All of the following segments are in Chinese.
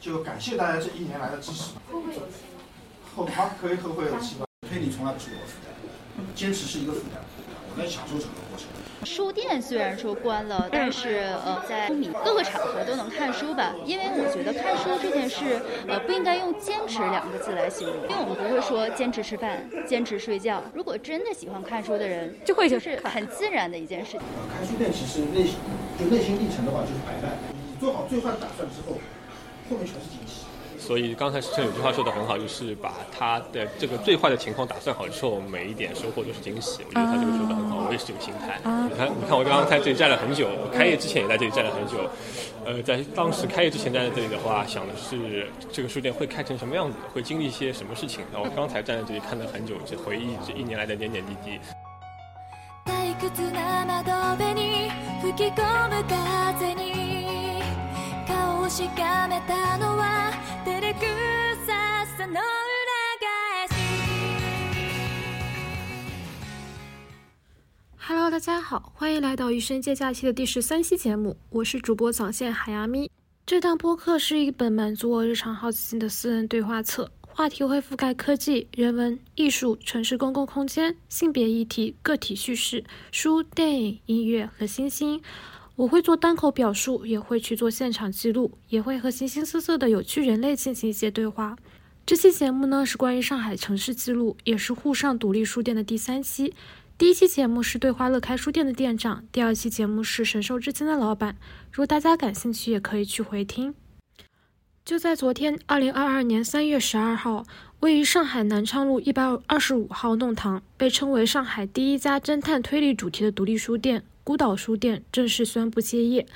就感谢大家这一年来的支持。后会有期吗？后好可以后会有期吧。推理从来不是我的负担，坚持是一个负担，我在享受整个过程。书店虽然说关了，但是呃，在各个场合都能看书吧。因为我觉得看书这件事，呃，不应该用坚持两个字来形容，因为我们不会说坚持吃饭、坚持睡觉。如果真的喜欢看书的人，就会就是很自然的一件事情。呃，开书店其实内心就内心历程的话就是摆烂，你做好最坏的打算之后。所以刚才石晨有句话说的很好，就是把他的这个最坏的情况打算好之后，每一点收获都是惊喜。我觉得他这个说的很好，我也是这个心态。你看，你看我刚刚在这里站了很久，我开业之前也在这里站了很久。呃，在当时开业之前站在这里的话，想的是这个书店会开成什么样子，会经历一些什么事情。然后刚才站在这里看了很久，这回忆这一年来的点点滴滴。Hello，大家好，欢迎来到《余生借假期》的第十三期节目，我是主播早线海牙咪。这档播客是一本满足我日常好奇心的私人对话册，话题会覆盖科技、人文、艺术、城市公共空间、性别议题、个体叙事、书、电影、音乐和星星。我会做单口表述，也会去做现场记录，也会和形形色色的有趣人类进行一些对话。这期节目呢是关于上海城市记录，也是沪上独立书店的第三期。第一期节目是对话乐开书店的店长，第二期节目是神兽之间的老板。如果大家感兴趣，也可以去回听。就在昨天，二零二二年三月十二号，位于上海南昌路一百二十五号弄堂，被称为上海第一家侦探推理主题的独立书店。孤岛书店正式宣布歇业，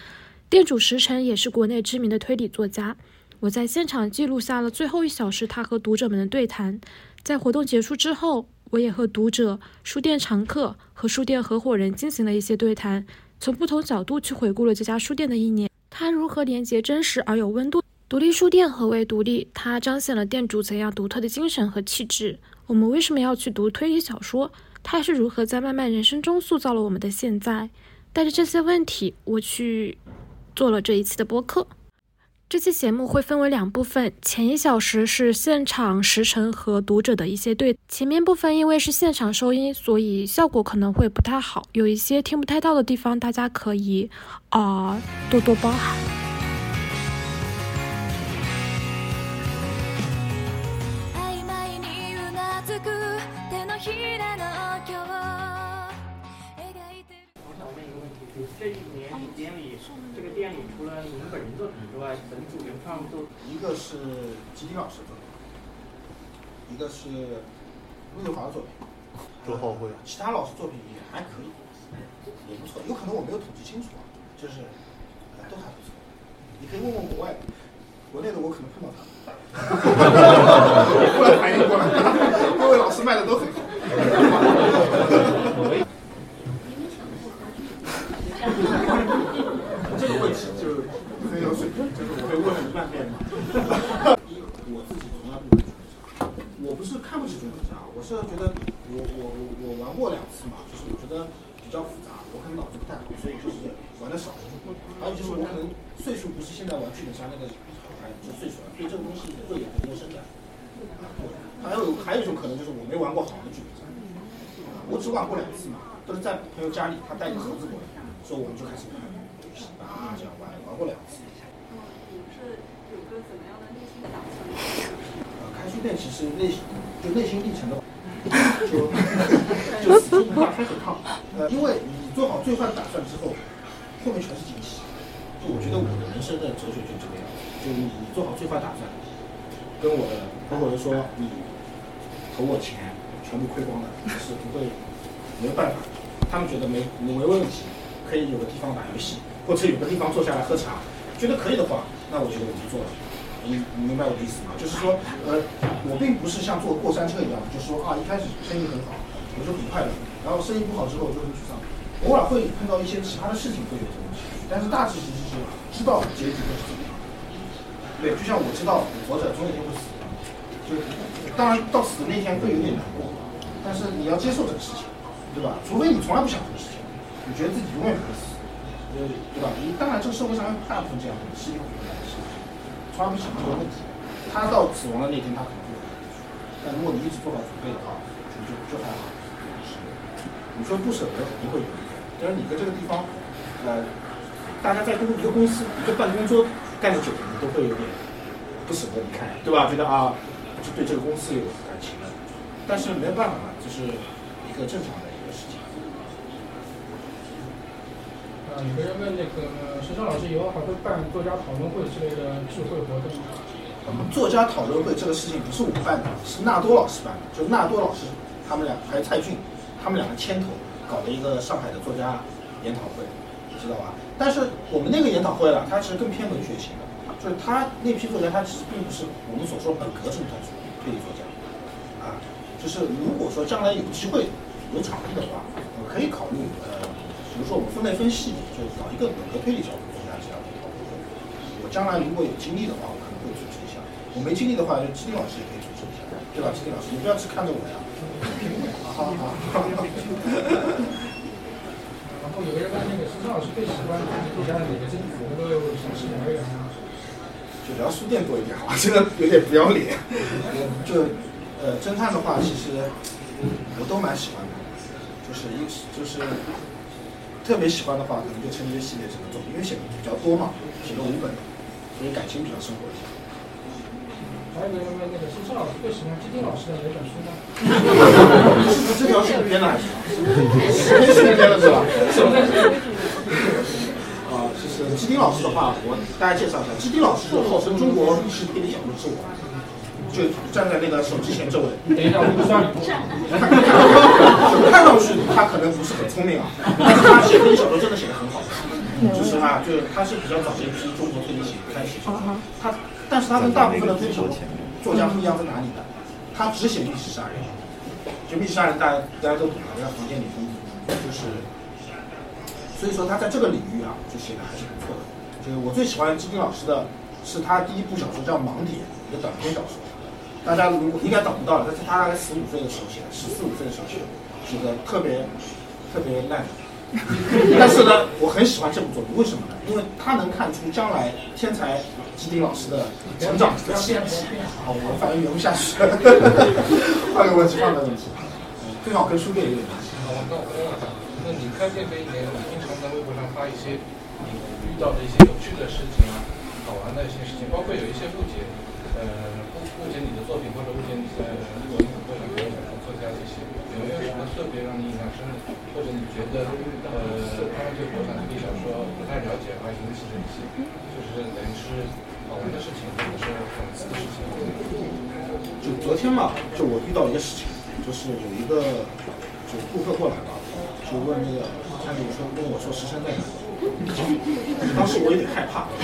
店主石晨也是国内知名的推理作家。我在现场记录下了最后一小时他和读者们的对谈。在活动结束之后，我也和读者、书店常客和书店合伙人进行了一些对谈，从不同角度去回顾了这家书店的一年。它如何连接真实而有温度？独立书店何为独立？它彰显了店主怎样独特的精神和气质？我们为什么要去读推理小说？他是如何在漫漫人生中塑造了我们的现在？带着这些问题，我去做了这一期的播客。这期节目会分为两部分，前一小时是现场时辰和读者的一些对，前面部分因为是现场收音，所以效果可能会不太好，有一些听不太到的地方，大家可以啊多多包涵。一个是吉吉老师的作品，一个是陆友华的。作品，周浩辉，其他老师作品也还可以，也不错，有可能我没有统计清楚啊，就是都还不错。你可以问问国外的，国内的我可能碰到他，过来反应过来，各位老师卖的都很好。这个问题就很有水平，就是我被问了一万遍嘛。一，我自己从来不会我不是看不起中国家，我是觉得我我我我玩过两次嘛，就是我觉得比较复杂，我可能脑子不太好，所以就是玩的少。还有就是我可能岁数不是现在玩剧本杀那个哎就岁数了，对这个东西会有很陌生感。还有还有一种可能就是我没玩过好的剧本杀，我只玩过两次嘛，都是在朋友家里，他带一个盒子过来，所以我们就开始玩。啊，这样玩玩过两次。是有个怎么样的内心打算？呃，开书店其实内心就内心历程的，就 就死猪不怕开水烫。呃，因为你做好最坏的打算之后，后面全是惊喜。就我觉得我的人生的哲学就这个样子，就你你做好最坏打算，跟我的合伙人说你投我钱全部亏光了，是不会没有办法。他们觉得没没问题，可以有个地方打游戏。或者有个地方坐下来喝茶，觉得可以的话，那我觉得我就做了。你你明白我的意思吗？就是说，呃，我并不是像坐过山车一样，就是说啊，一开始生意很好，我就很快乐，然后生意不好之后我就很沮丧。偶尔会碰到一些其他的事情会有这种情绪，但是大致其实是知道结局会是怎么样。对，就像我知道我活着总有一天会死，就当然到死的那天会有点难过，但是你要接受这个事情，对吧？除非你从来不想这个事情，你觉得自己永远不会死。对吧？你当然，这个社会上大部分这样的人是有的，是。从来不想这个问题。他到死亡的那天，他可能会，但如果你一直做好准备的话，就就还好。你说不舍得肯定会有，但是你跟这个地方，呃，大家在公一个公司一个办公桌干了久了，你都会有点不舍得离开，对吧？觉得啊，就对这个公司有感情了，但是没有办法嘛，这是一个正常的有个人问那个石生老师以后还会办作家讨论会之类的聚会活动吗？我们作家讨论会这个事情不是我办的，是纳多老师办的，就纳多老师他们俩还有蔡骏，他们两个牵头搞的一个上海的作家研讨会，知道吧？但是我们那个研讨会啊，它其实更偏文学型的，就是他那批作家，他其实并不是我们所说本格这么推理作家，啊，就是如果说将来有机会有场地的话，我可以考虑呃，比如说我们分类分细，就搞一个本科推理角度大家这样的讨论会。我将来如果有精力的话，我可能会组织一下；我没精力的话，就基丁老师也可以组织一下，对吧？基丁老师，你不要只看着我呀。好好好。然后有个人问那个石生老师最喜欢自己作家的哪个经典？能够详细聊一聊吗？就聊书店多一点好吧，这个有点不要脸。就呃，侦探的话，其实我都蛮喜欢的，就是一就是特别喜欢的话，可能就陈杰系列这个作品，因为写的比较多嘛，写了五本，所以感情比较深厚一些。还有一个人问那个石生老师最喜欢基丁老师的哪本书呢？是这条是你编的还是？是你编的是吧？啊，就是基丁老师的话，我大家介绍一下，基丁老师是号称中国历史推理小说之王，就站在那个手机前这位。等一下，我不算你。看上去他可能不是很聪明啊，但是他写推理小说真的写的很好，就是啊，就是他是比较早的一批中国推理写开始写的，他，但是他跟大部分的推理小说作家不一样在哪里呢？他只写历史杀人，就密室杀人大家大家都懂的，在房间里疯，就是，所以说他在这个领域啊，就写的还是不错的。就是我最喜欢基丁老师的是他第一部小说叫《盲点》，一个短篇小说。大家如果应该找不到了，但是他大概十五岁的时候写的，十四五岁的时候写的，写的特别特别烂。但是呢，我很喜欢这部作品，为什么呢？因为他能看出将来天才基丁老师的成长的气息。好，我反正圆不下去。换个问题，换个问题，最好跟书店有点关系。好，那我问下，那你开店这一年，你经常在微博上发一些你遇到的一些有趣的事情啊，好玩的一些事情，包括有一些误解，呃，误误解你的作品或者误解你的作品或者别人作家这些，特别让你印象深的，或者你觉得呃他们对国产推理小说不太了解而引起的一些，就是等于是好玩的事情或者是讽刺的事情？就昨天嘛，就我遇到一个事情，就是有一个就顾客过来嘛，就问那个餐主说跟我说石生在哪里，当时我有点害怕，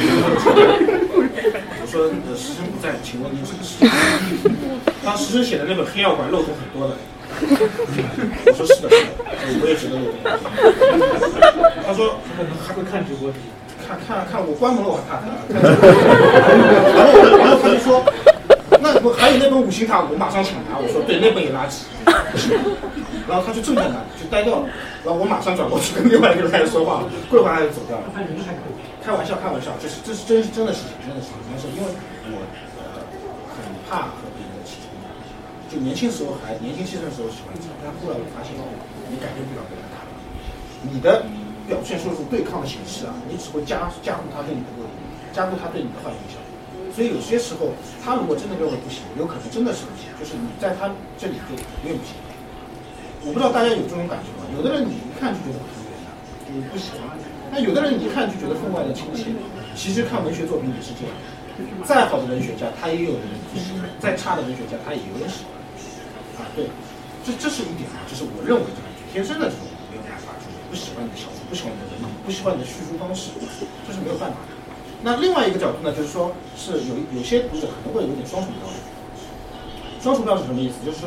我说呃石生不在，请问你有什么事情？当时生写的那本黑药馆漏洞很多的，我说是的，我也觉得漏洞很多。他说还会看直播。看看看我关门了我还看他，然后然后他就说。那我还有那本五星卡，我马上抢答。我说对，那本也垃圾。然后他就正在那，就呆掉了。然后我马上转过去跟另外一个人开始说话，过一会儿他就走掉了。开玩笑，开玩笑，这是这是真是真的事情，真的事情。但是因为我呃很怕，就年轻时候还年轻气盛的时候喜欢这样，但后来我发现你改变不了别人看法，你的表现说出对抗的形式啊，你只会加加固他对你的恶意，加固他对你的坏影响。所以有些时候，他如果真的认为不行，有可能真的是不行，就是你在他这里就永远不行。我不知道大家有这种感觉吗？有的人你一看就觉得不投缘的，你不喜欢；那有的人一看就觉得分外的亲切。其实看文学作品也是这样，再好的文学家他也有人不喜欢，再差的文学家他也有人喜欢。对，这这是一点啊，就是我认为这个天生的这种没有办法，就是不喜欢你的小说，不喜欢你的文笔，不喜欢你的叙述方式，这是没有办法的。那另外一个角度呢，就是说，是有有些读者可能会有点双重标准。双重标准什么意思？就是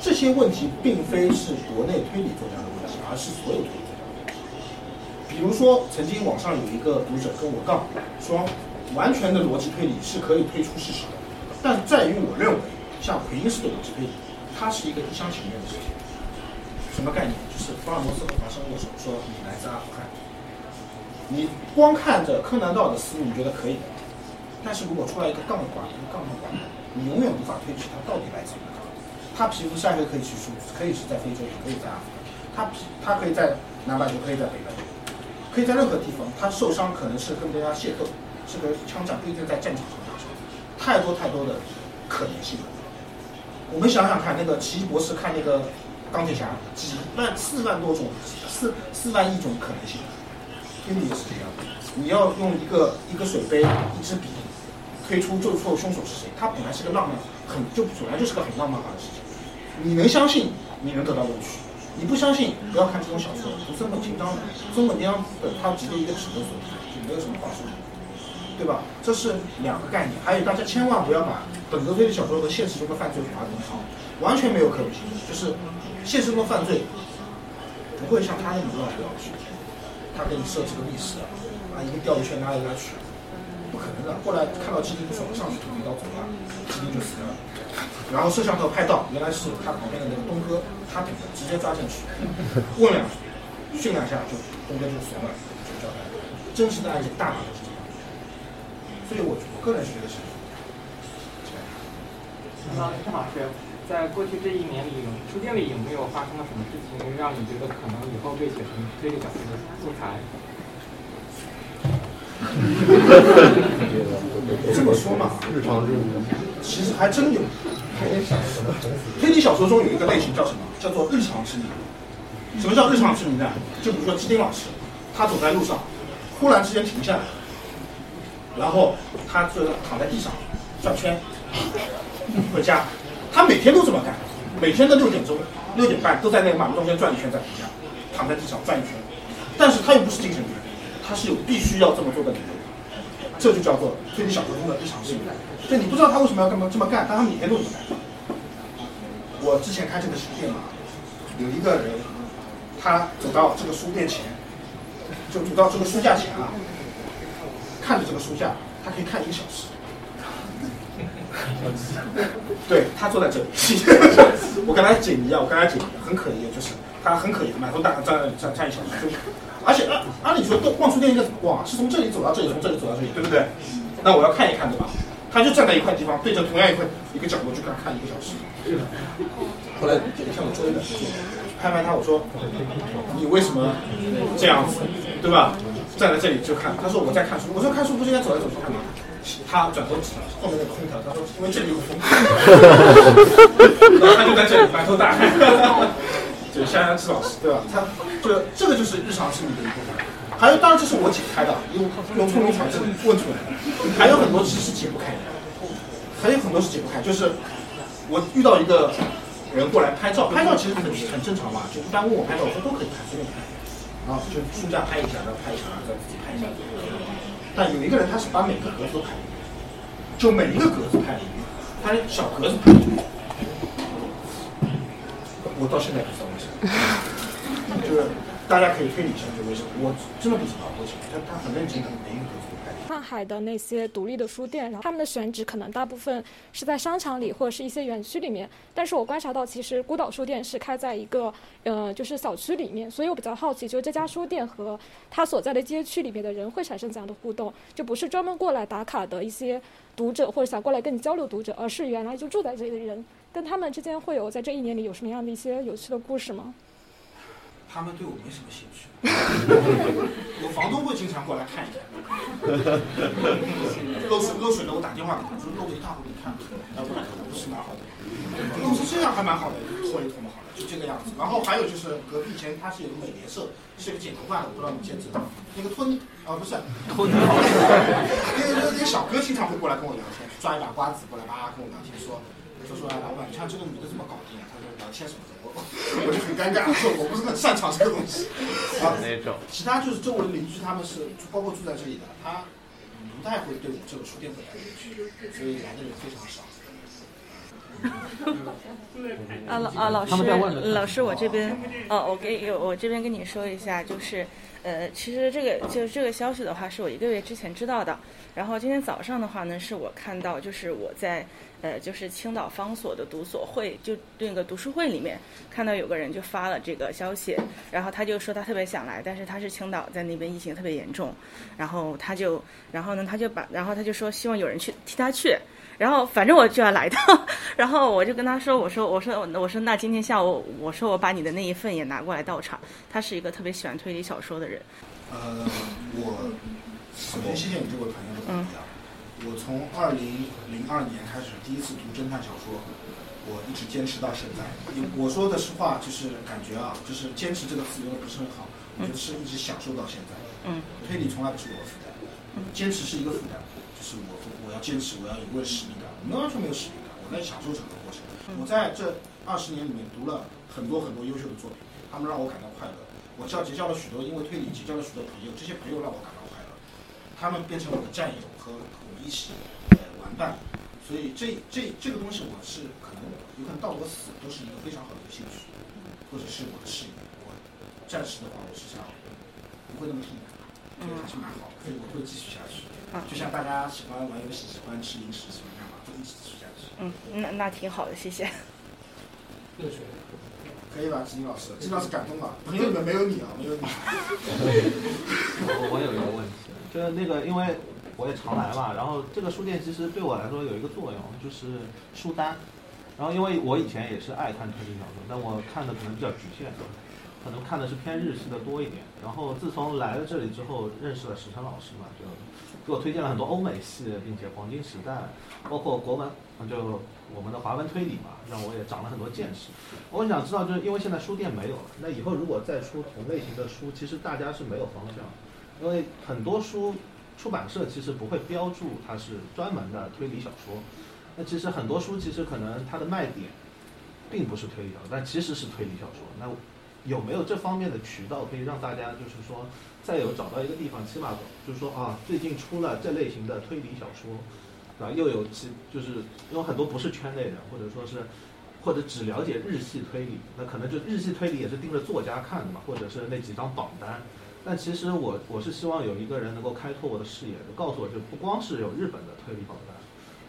这些问题并非是国内推理作家的问题，而是所有推理作家的问题。比如说，曾经网上有一个读者跟我杠说，完全的逻辑推理是可以推出事实的，但在于我认为，像奎因式的逻辑推理，它是一个一厢情愿的事情。什么概念？就是福尔摩斯和华生握手，说你来自阿富汗。你光看着柯南道尔的思路，你觉得可以的，但是如果出来一个杠管，一个杠管，你永远无法推取它到底来自于哪。它皮肤下一个可以去输，可以是在非洲，也可以在阿富汗。它皮，它可以在南半球，可以在北半球，可以在任何地方。它受伤可能是跟别人械斗，是个枪战，不一定在战场上发生。太多太多的可能性了。我们想想看，那个奇异博士看那个钢铁侠，几万、四万多种、四四万亿种可能性。天敌也是这样，你要用一个一个水杯、一支笔，推出最后凶手是谁？它本来是个浪漫，很就本来就是个很浪漫化的事情。你能相信，你能得到乐趣；你不相信，不要看这种小说，读松本清张的、松本清张的，他直接一个纸的所就没有什么话说，对吧？这是两个概念。还有大家千万不要把本格推理小说和现实中的犯罪划等号，完全没有可比性。就是现实中的犯罪不会像他那么乱来去。他给你设置个密室，啊，一个钓鱼圈拉来拉去，不可能的。后来看到基丁不爽，上去捅一刀走了，基丁就死了。然后摄像头拍到，原来是他旁边的那个东哥，他顶着，直接抓进去，问两句，训两下就东哥就怂了，就交代。真实的案件大码都是这样。所以我我个人觉得是。那郑老师。在过去这一年里，书店里有没有发生了什么事情，让你觉得可能以后被写成推理小说的素材？这么说嘛，日常任务，其实还真有。推理小说中有一个类型叫什么？叫做日常之谜。什么叫日常之谜呢？就比如说基丁老师，他走在路上，忽然之间停下来，然后他就躺在地上转圈 回家。他每天都这么干，每天的六点钟、六点半都在那个马路中间转一圈再回家，躺在地上转一圈。但是他又不是精神病，他是有必须要这么做的理由。这就叫做推理小说中的日常事。就你不知道他为什么要这么这么干，但他每天都这么干。我之前开这个书店嘛，有一个人，他走到这个书店前，就走到这个书架前啊，看着这个书架，他可以看一个小时。对他坐在这里，我跟他解谜啊，我跟他解谜，很可疑，就是他很可疑，满头大汗站站站一小时，就而且按按理说都逛书店应该怎么逛啊？是从这里走到这里，从这里走到这里，对不对？那我要看一看，对吧？他就站在一块地方，对着同样一块一个角度去看看一个小时。后来有一天我追的，拍拍他，我说你为什么这样子，对吧？站在这里就看，他说我在看书，我说看书不是应该走来走去看吗？他转头指了后面那个空调，他说：“因为这里有风。”然后他就在这里埋头大汗，就香香吃老师，对吧？他就这个就是日常生活的一部分。还有，当然这是我解开的，用用聪明才智问出来的。还有很多其实是解不开的，还有很多是解不开。就是我遇到一个人过来拍照，拍照其实很很正常嘛，就一般问我拍照，我说都可以拍，随便拍。啊就书架拍一下，然后拍一下，然后再自己拍一下。但有一个人，他是把每个格子都拍一遍，就每一个格子拍了一遍，他连小格子拍一遍。我到现在不知道为什么，就是大家可以推理一下，就为什么，我真的不知道为什么。他他很认真的每一个格。上海的那些独立的书店，然后他们的选址可能大部分是在商场里或者是一些园区里面。但是我观察到，其实孤岛书店是开在一个呃，就是小区里面。所以我比较好奇，就这家书店和他所在的街区里面的人会产生怎样的互动？就不是专门过来打卡的一些读者，或者想过来跟你交流读者，而是原来就住在这里的人，跟他们之间会有在这一年里有什么样的一些有趣的故事吗？他们对我没什么兴趣，我房东会经常过来看一看，漏水漏水了，我打电话给他说漏的一塌糊涂，你看，啊不不是蛮好的，漏成这样还蛮好的，拖也拖不好的，就这个样子。然后还有就是隔壁以前他是有个美联社，是个剪头发的，我不知道你知不知道，那个托尼啊不是。托尼，那个那个小哥经常会过来跟我聊天，抓一把瓜子过来叭跟我聊天，说就说老板，你看这个女的怎么搞定，他说聊天什么的。我就很尴尬，说我不是很擅长这个东西。啊，那种。其他就是周围的邻居，他们是包括住在这里的，他不太会对我们这个书店会感兴趣，所以来的人非常少。啊老啊老师老师，我这边哦，我给我这边跟你说一下，就是呃，其实这个就是这个消息的话，是我一个月之前知道的。然后今天早上的话呢，是我看到，就是我在呃，就是青岛方所的读所会，就那个读书会里面看到有个人就发了这个消息，然后他就说他特别想来，但是他是青岛在那边疫情特别严重，然后他就然后呢他就把然后他就说希望有人去替他去。然后反正我就要来的，然后我就跟他说，我说我说我说那今天下午我说我把你的那一份也拿过来到场。他是一个特别喜欢推理小说的人。呃，我首先谢谢你这位朋友的鼓励啊。我从二零零二年开始第一次读侦探小说，我一直坚持到现在。我说的实话就是感觉啊，就是坚持这个词用的不是很好，我觉得是一直享受到现在。嗯。推理从来不是我的负担，坚持是一个负担。就是我我要坚持，我要有一份使命感。我们完全没有使命感，我在享受整个过程。我在这二十年里面读了很多很多优秀的作品，他们让我感到快乐。我交结交了许多因为推理结交了许多朋友，这些朋友让我感到快乐。他们变成我的战友和我们一起玩伴。所以这这这个东西我是可能有可能到我死都是一个非常好的兴趣，或者是我的事业。我暂时的话我是想不会那么拼的，所以还是蛮好，所以我会继续下去。就像大家喜欢玩游戏、喜欢吃零食、喜欢干嘛，就一起吃下去。嗯，那那挺好的，谢谢。热血，可以吧，金老师？金老师感动了，朋友们没有你啊，没有你。我我有一个问题，就是那个，因为我也常来嘛，然后这个书店其实对我来说有一个作用，就是书单。然后因为我以前也是爱看推理小说，但我看的可能比较局限，可能看的是偏日系的多一点。然后自从来了这里之后，认识了史晨老师嘛，就。给我推荐了很多欧美系，并且黄金时代，包括国文，就我们的华文推理嘛，让我也长了很多见识。我想知道，就是因为现在书店没有了，那以后如果再出同类型的书，其实大家是没有方向，因为很多书出版社其实不会标注它是专门的推理小说。那其实很多书其实可能它的卖点并不是推理小说，但其实是推理小说。那有没有这方面的渠道可以让大家就是说？再有找到一个地方，起码就是说啊，最近出了这类型的推理小说，对吧？又有其就是因为很多不是圈内的，或者说 是或者只了解日系推理，那可能就日系推理也是盯着作家看的嘛，或者是那几张榜单。但其实我我是希望有一个人能够开拓我的视野，告诉我就不光是有日本的推理榜单，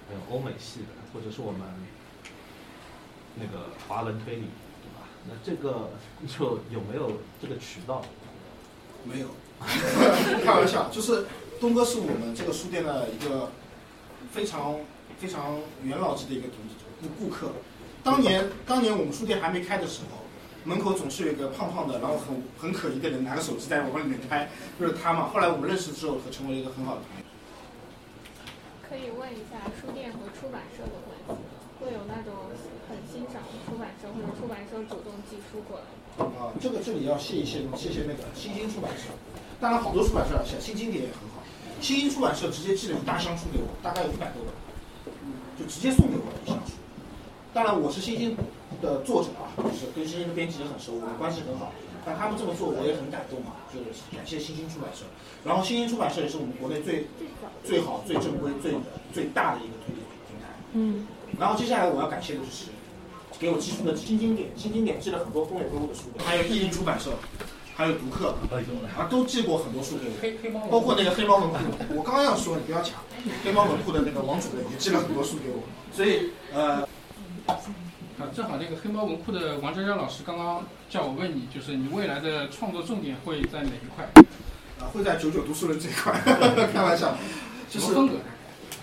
还有欧美系的，或者是我们那个华文推理，那这个 就有没有这个渠道？没有。开玩笑，就是东哥是我们这个书店的一个非常非常元老级的一个读顾顾客。当年当年我们书店还没开的时候，门口总是有一个胖胖的，然后很很可疑的人拿个手机在我们里面拍，就是他嘛。后来我们认识之后，他成为了一个很好的朋友。可以问一下书店和出版社的关系，会有那种很欣赏出版社或者出版社主动寄书过来？啊，这个这里要谢一谢谢谢那个新星出版社。当然，好多出版社，像新经典也很好。新兴出版社直接寄了一大箱书给我，大概有一百多本，就直接送给我了一箱书。当然，我是新星的作者啊，就是跟新星的编辑也很熟，我们关系很好。但他们这么做，我也很感动嘛，就是感谢新星出版社。然后，新星出版社也是我们国内最最好、最正规、最最大的一个推理平台。嗯。然后接下来我要感谢的就是给我寄书的新经典，新经典寄了很多风味多的书，还有译林出版社。还有读客啊，都寄过很多书给我，包括那个黑猫文库。我刚刚要说，你不要抢。黑猫文库的那个王主任也寄了很多书给我，所以呃，啊，正好那个黑猫文库的王娇娇老师刚刚叫我问你，就是你未来的创作重点会在哪一块？啊，会在九九读书人这一块。开玩笑，就是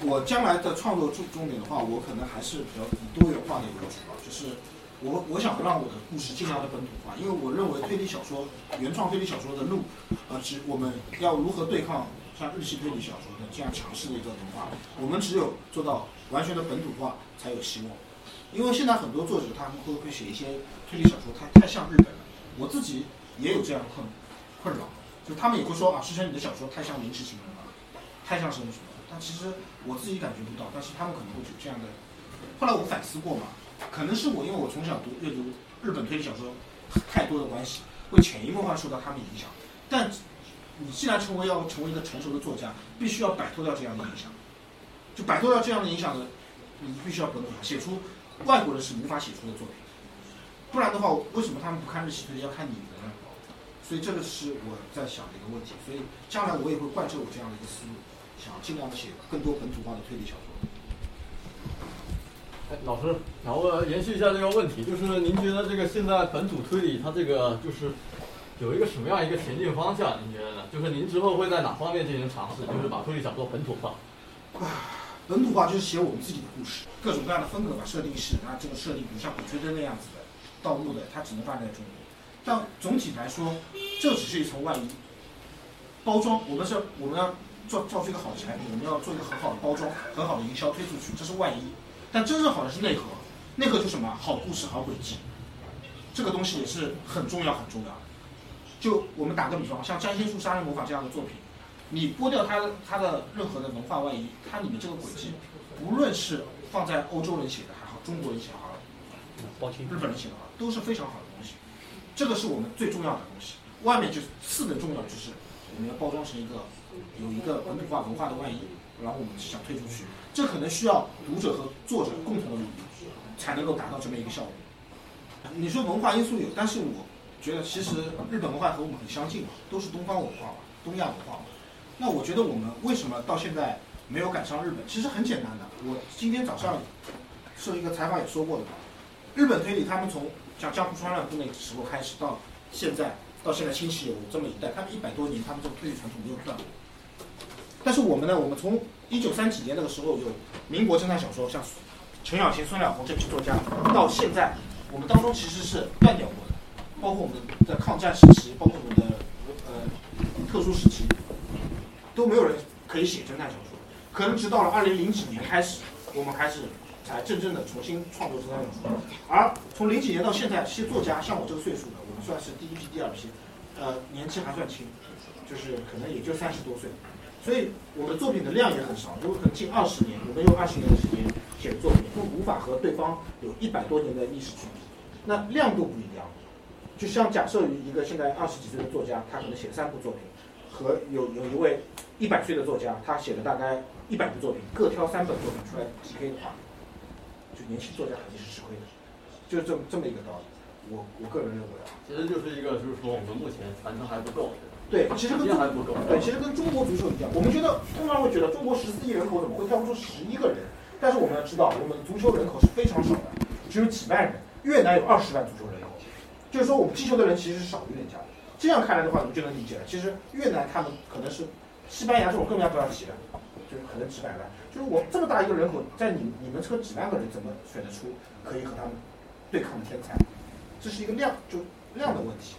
我将来的创作重重点的话，我可能还是比较以多元化的一个主啊，就是。我我想让我的故事尽量的本土化，因为我认为推理小说原创推理小说的路，呃，只我们要如何对抗像日系推理小说的这样强势的一个文化，我们只有做到完全的本土化才有希望。因为现在很多作者他们会会写一些推理小说，太太像日本了。我自己也有这样的困困扰，就他们也会说啊，师兄你的小说太像明治情人了，太像什么什么。其实我自己感觉不到，但是他们可能会有这样的。后来我反思过嘛。可能是我，因为我从小读阅读日本推理小说太多的关系，会潜移默化受到他们影响。但你既然成为要成为一个成熟的作家，必须要摆脱掉这样的影响。就摆脱掉这样的影响的，你必须要本土化，写出外国人是无法写出的作品。不然的话，为什么他们不看日系推理，要看你的呢？所以这个是我在想的一个问题。所以将来我也会贯彻我这样的一个思路，想尽量的写更多本土化的推理小说。哎，老师，然后延续一下这个问题，就是您觉得这个现在本土推理它这个就是有一个什么样一个前进方向？您觉得呢？就是您之后会在哪方面进行尝试？就是把推理小说本土化。本土化就是写我们自己的故事，各种各样的风格吧，设定是啊，这个设定比如像《鬼吹灯》那样子的，盗墓的，它只能发生在中国。但总体来说，这只是一层外衣。包装，我们是我们要做造出一个好的产品，我们要做一个很好的包装，很好的营销推出去，这是外衣。但真正好的是内核，内核就是什么？好故事、好轨迹，这个东西也是很重要、很重要的。就我们打个比方，像《占星术杀人魔法》这样的作品，你剥掉它的它的任何的文化外衣，它里面这个轨迹，不论是放在欧洲人写的还好，中国人写的好，日本人写的好，都是非常好的东西。这个是我们最重要的东西。外面就是次的重要，就是我们要包装成一个有一个本土化文化的外衣，然后我们想推出去。这可能需要读者和作者共同的努力，才能够达到这么一个效果。你说文化因素有，但是我觉得其实日本文化和我们很相近嘛，都是东方文化嘛，东亚文化嘛。那我觉得我们为什么到现在没有赶上日本？其实很简单的，我今天早上受一个采访也说过的嘛。日本推理他们从像江户川乱步那个时候开始到现在，到现在清洗有这么一代，他们一百多年，他们这个推理传统没有断过。但是我们呢，我们从一九三几年那个时候有民国侦探小说，像陈小青、孙了红这批作家，到现在我们当中其实是断掉过的，包括我们的抗战时期，包括我们的呃特殊时期，都没有人可以写侦探小说。可能直到了二零零几年开始，我们开始才真正的重新创作侦探小说。而从零几年到现在，这些作家像我这个岁数的，我们算是第一批、第二批，呃，年纪还算轻，就是可能也就三十多岁。所以我们作品的量也很少，因为可能近二十年，我们用二十年的时间写的作品，都无法和对方有一百多年的历史去比。那亮度不一样，就像假设于一个现在二十几岁的作家，他可能写三部作品，和有有一位一百岁的作家，他写了大概一百部作品，各挑三本作品出来 PK 的话，就年轻作家肯定是吃亏的，就是这么这么一个道理。我我个人认为啊，其实就是一个就是说我们目前传承还不够。对，其实跟。对，其实跟中国足球一样，我们觉得通常会觉得中国十四亿人口怎么会挑不出十一个人？但是我们要知道，我们足球人口是非常少的，只有几万人。越南有二十万足球人口，就是说我们踢球的人其实是少于人家的。这样看来的话，你们就能理解了。其实越南他们可能是西班牙这种更加不要提了，就是可能几百万。就是我这么大一个人口，在你你们这几万个人怎么选得出可以和他们对抗的天才？这是一个量就量的问题。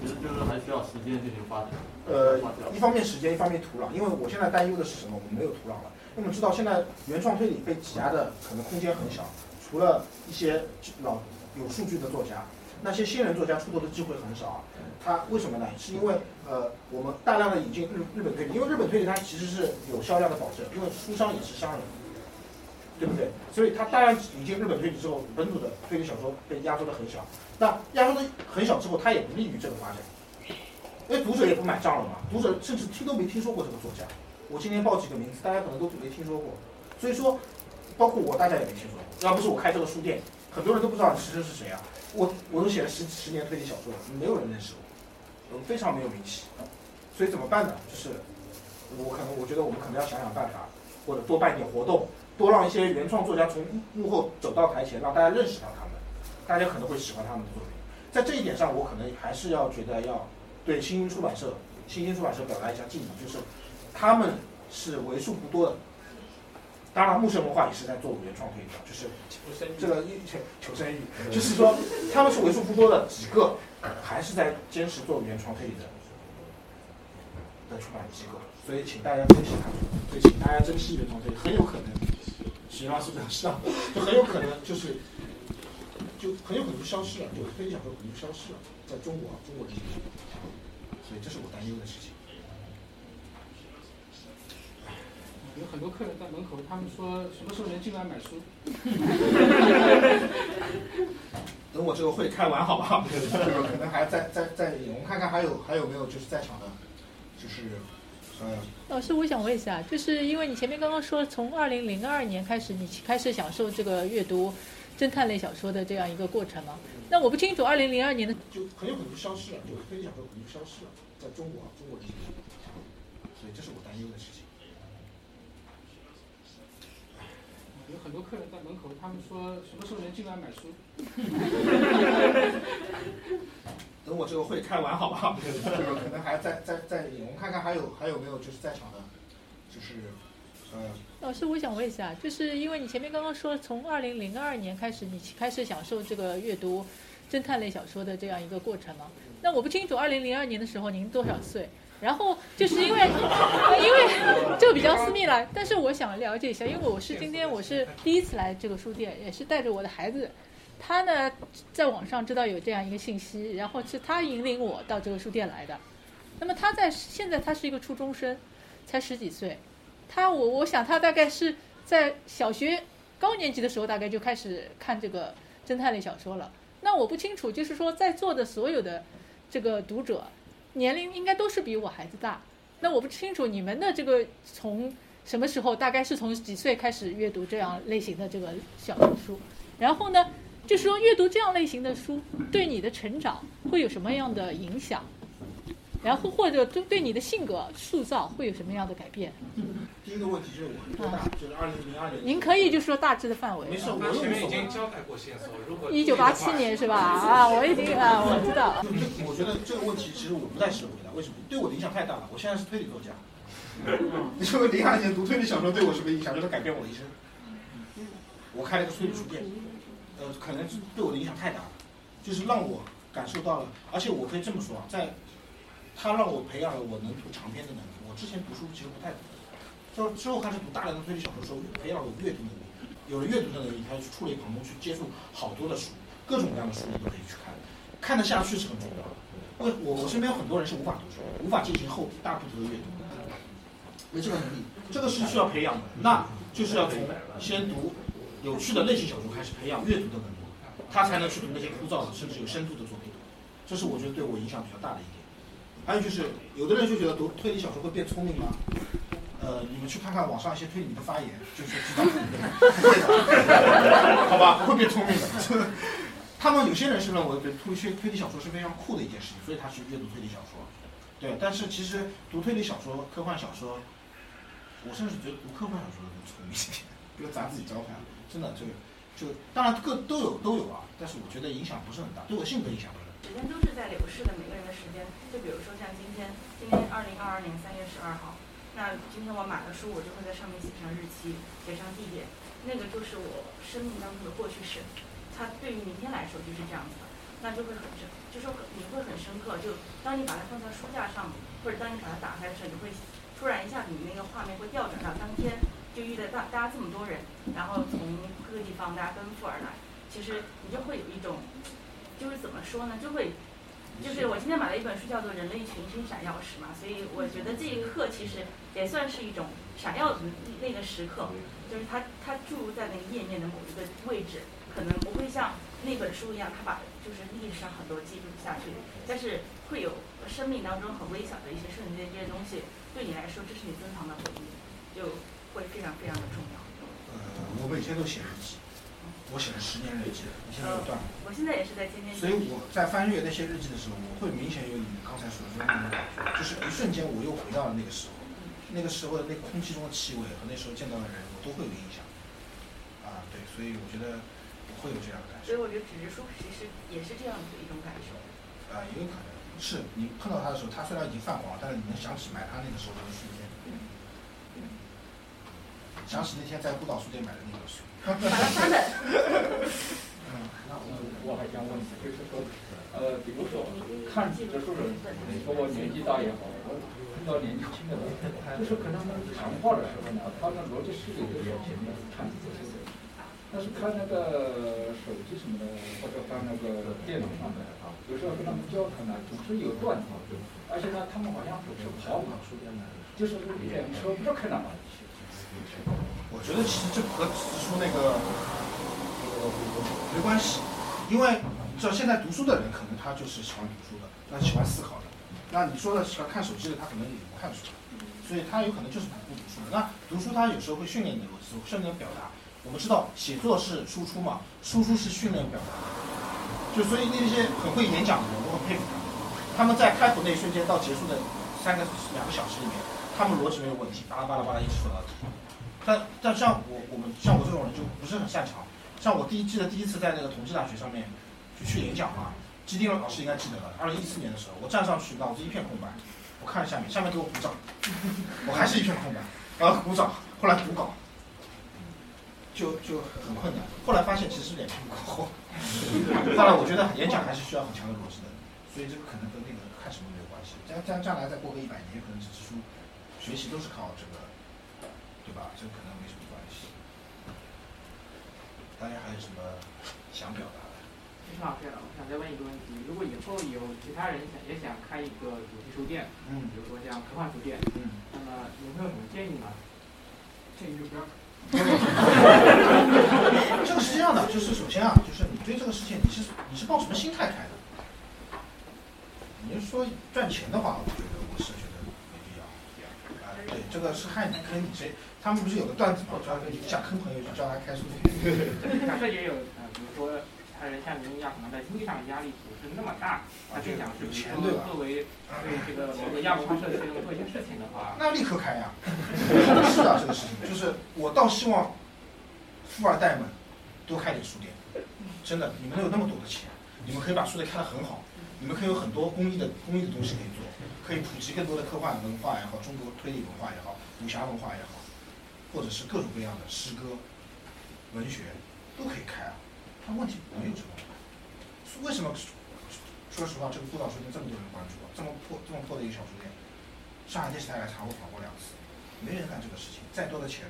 其实就是还需要时间进行发展。呃，一方面时间，一方面土壤。因为我现在担忧的是什么？我们没有土壤了。我们知道现在原创推理被挤压的可能空间很小，除了一些老有数据的作家，那些新人作家出头的机会很少。他为什么呢？是因为呃，我们大量的引进日日本推理，因为日本推理它其实是有销量的保证，因为书商也是商人，对不对？所以它大量引进日本推理之后，本土的推理小说被压缩的很小。那压缩的很小之后，它也不利于这个发展，因为读者也不买账了嘛。读者甚至听都没听说过这个作家。我今天报几个名字，大家可能都没听说过。所以说，包括我，大家也没听说过。要不是我开这个书店，很多人都不知道石生是谁啊。我我都写了十十年推理小说了，没有人认识我，我非常没有名气。所以怎么办呢？就是我可能我觉得我们可能要想想办法，或者多办一点活动，多让一些原创作家从幕后走到台前，让大家认识到他们。大家可能会喜欢他们的作品，在这一点上，我可能还是要觉得要对新兴出版社、新兴出版社表达一下敬意，就是他们是为数不多的。当然，木神文化也是在做原创推理的，就是这个求求生欲，就是说他们是为数不多的几个还是在坚持做原创推理的的出版机构，所以请大家珍惜他们，所以请大家珍惜原创推理，很有可能，徐老师表示啊，就很有可能就是。就很有可能就消失了，就推理小说可能就消失了，在中国，中国地区，所以这是我担忧的事情。有很多客人在门口，他们说什么时候能进来买书？等我这个会开完，好吧？这 个可能还再再再，我们看看还有还有没有就是在场的，就是呃，老师，我想问一下，就是因为你前面刚刚说从二零零二年开始，你开始享受这个阅读侦探类小说的这样一个过程嘛？那我不清楚二零零二年的就很有可能就消失了，就推理小说可能就消失了，在中国啊，中国这些，所以这是我担忧的事情。有很多客人在门口，他们说什么时候能进来买书？等我这个会开完好吧，就是可能还在在在，我们看看还有还有没有就是在场的，就是呃。老师，我想问一下，就是因为你前面刚刚说从二零零二年开始，你开始享受这个阅读侦探类小说的这样一个过程嘛？那我不清楚二零零二年的时候您多少岁？然后就是因为因为这个比较私密了，但是我想了解一下，因为我是今天我是第一次来这个书店，也是带着我的孩子。他呢，在网上知道有这样一个信息，然后是他引领我到这个书店来的。那么他在现在他是一个初中生，才十几岁。他我我想他大概是在小学高年级的时候，大概就开始看这个侦探类小说了。那我不清楚，就是说在座的所有的这个读者年龄应该都是比我孩子大。那我不清楚你们的这个从什么时候，大概是从几岁开始阅读这样类型的这个小说书？然后呢？就是说，阅读这样类型的书，对你的成长会有什么样的影响？然后或者对对你的性格塑造会有什么样的改变？第一个问题就是我多大？就是二零零二年。您可以就说大致的范围。没事，我前面已经交代过线索。如果一九八七年是吧？啊，我已经啊，我知道。我觉得这个问题其实我不太适合回答，为什么？对我的影响太大了。我现在是推理作家。你说零二年读推理小说对我什么影响？就是改变我的一生。我开了个推理书店。呃，可能对我的影响太大了，就是让我感受到了，而且我可以这么说啊，在，他让我培养了我能读长篇的能力。我之前读书其实不太，就之后开始读大量的推理小说的时候，培养了我阅读能力。有了阅读的能力，才触类旁通，去接触好多的书，各种各样的书你都可以去看，看得下去是很重要的。我我我身边有很多人是无法读书，无法进行后大部头的阅读的，没这个能力，这个是需要培养的，那就是要从先读。有趣的类型小说开始培养阅读的能力，他才能去读那些枯燥的甚至有深度的作品。这是我觉得对我影响比较大的一点。还有就是，有的人就觉得读推理小说会变聪明吗？呃，你们去看看网上一些推理的发言，就是知道不会的，好吧，不会变聪明的。他们有些人是认为推推推理小说是非常酷的一件事情，所以他去阅读推理小说。对，但是其实读推理小说、科幻小说，我甚至觉得读科幻小说更聪明一点，比如砸自己招牌。真的，这个就当然各都有都有啊，但是我觉得影响不是很大，对我性格影响不大。时间都是在流逝的，每个人的时间，就比如说像今天，今天二零二二年三月十二号，那今天我买了书，我就会在上面写上日期，写上地点，那个就是我生命当中的过去式，它对于明天来说就是这样子的，那就会很深，就说你会很深刻，就当你把它放在书架上，或者当你把它打开的时候，你会突然一下你那个画面会调转到当天。就遇到大大家这么多人，然后从各个地方大家奔赴而来，其实你就会有一种，就是怎么说呢？就会，就是我今天买了一本书，叫做《人类群星闪耀时》嘛，所以我觉得这一刻其实也算是一种闪耀的那个时刻，就是它它注入在那个页面的某一个位置，可能不会像那本书一样，它把就是历史上很多记录下去，但是会有生命当中很微小的一些瞬间，这些东西对你来说，这是你珍藏的回忆，就。会非常非常的重要。呃，我每天都写日记，我写了十年日记了，你现在有断了。我现在也是在天天。所以我在翻阅那些日记的时候，我会明显有你刚才所说的那种感觉，就是一瞬间我又回到了那个时候，那个时候的那个空气中的气味和那时候见到的人，我都会有印象。啊，对，所以我觉得我会有这样的感受。所以我觉得纸质书其实也是这样子的一种感受。啊，也有可能是你碰到它的时候，它虽然已经泛黄，但是你能想起买它那个时候的瞬间。想起那天在孤岛书店买的那本书。买了三本。嗯，那我我还想问一下，就是说，呃，比如说看纸质书的人，说我年纪大也好，我碰到年纪轻的人，就是跟他们谈话的时候呢，他的逻辑思维比较前面看这些书，但是看那个手机什么的，或者看那个电脑上的啊，有时候跟他们交谈呢，总是有断层，而且呢，他们好像总是跑跑书店呢，就是连车不知道开哪去。我觉得其实这和指出那个没关系，因为你知道现在读书的人可能他就是喜欢读书的，那喜欢思考的。那你说的喜欢看手机的，他可能也不看书。所以他有可能就是不读书的。那读书他有时候会训练你的逻辑，训练表达。我们知道写作是输出嘛，输出是训练表达。就所以那些很会演讲的人，我很佩服他们。他们在开头那一瞬间到结束的三个两个小时里面，他们逻辑没有问题，巴拉巴拉巴拉一直说到底。但但像我我们像我这种人就不是很擅长。像我第一记得第一次在那个同济大学上面就去演讲嘛，基丁老师应该记得了。二零一四年的时候，我站上去脑子一片空白，我看下面，下面给我鼓掌，我还是一片空白，然后鼓掌，后来补稿，就就很困难。后来发现其实脸皮不够厚。后来我觉得演讲还是需要很强的逻辑的，所以这个可能跟那个看什么没有关系。将将将来再过个一百年，可能纸质书学习都是靠这个，对吧？这个可能没什么关系。大家还有什么想表达的？李老师，我想再问一个问题：如果以后有其他人想也想开一个主题书店，嗯，比如说像科幻书店，嗯，那么你会有什么建议吗？建议就不要。这个是这样的，就是首先啊，就是你对这个事情，你是你是抱什么心态开的？你是说赚钱的话，我觉得我是觉得没必要。啊，对，这个是害你坑你谁？他们不是有个段子吗？专门想坑朋友就叫他开书店。假设也有呃，比如说他人像您一样，可能在经济上的压力不是那么大，他更想是比如说作为对这个某个亚文化社区能做一些事情的话，那立刻开呀！是啊，这个事情就是我倒希望富二代们多开点书店，真的，你们有那么多的钱，你们可以把书店开得很好，你们可以有很多公益的公益的东西可以做，可以普及更多的科幻文化也好，中国推理文化也好，武侠文化也好，或者是各种各样的诗歌、文学都可以开啊。它问题没有这个。为什么？说实话，这个孤岛书店这么多人关注啊，这么破这么破的一个小书店，上海电视台来查我访过两次，没人干这个事情。再多的钱，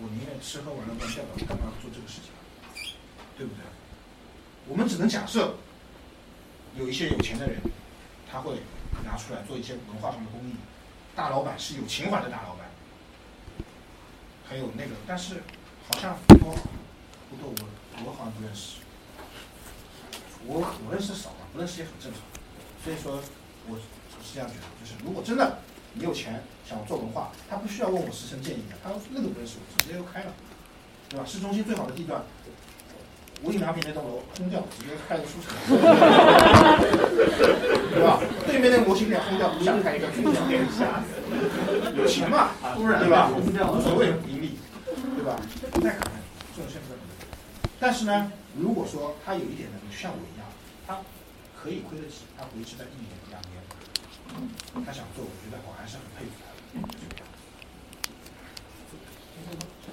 我宁愿吃喝玩乐干掉了，干嘛要做这个事情？对不对？我们只能假设，有一些有钱的人，他会拿出来做一些文化上的公益。大老板是有情怀的大老板，很有那个，但是好像不多，不多，我我好像不认识。我我认识少了，不认识也很正常。所以说，我是这样觉得，就是如果真的你有钱想做文化，他不需要问我师生建议的，他那个不认识我，直接就开了，对吧？市中心最好的地段，无印良品那栋楼空掉，直接开个书城，对吧？对面那个模型店空掉，想开一个有钱嘛，对吧？无所谓？不太可能，这种事不可能。但是呢，如果说他有一点能力，像我一样，他可以亏得起，他维持在一年两年，他想做，我觉得我还是很佩服他的。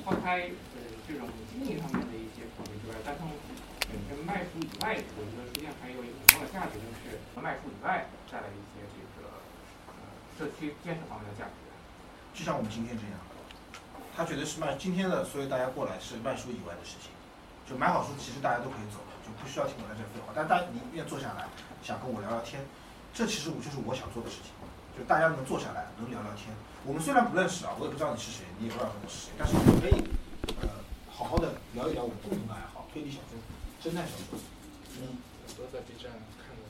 抛开呃这种经营上面的一些考虑之外，但从本身卖书以外，我觉得书店还有一个很重要的价值，就是卖书以外带来一些这个呃社区建设方面的价值。就像我们今天这样，他觉得是卖今天的，所以大家过来是卖书以外的事情。就买好书，其实大家都可以走，就不需要听我在这废话。但大家你愿坐下来，想跟我聊聊天，这其实我就是我想做的事情。就大家能坐下来，能聊聊天。我们虽然不认识啊，我也不知道你是谁，你也不知道我是谁，但是我们可以呃好好的聊一聊我们共同的爱好——推理小说、侦探小说。嗯，很多在 B 站看的。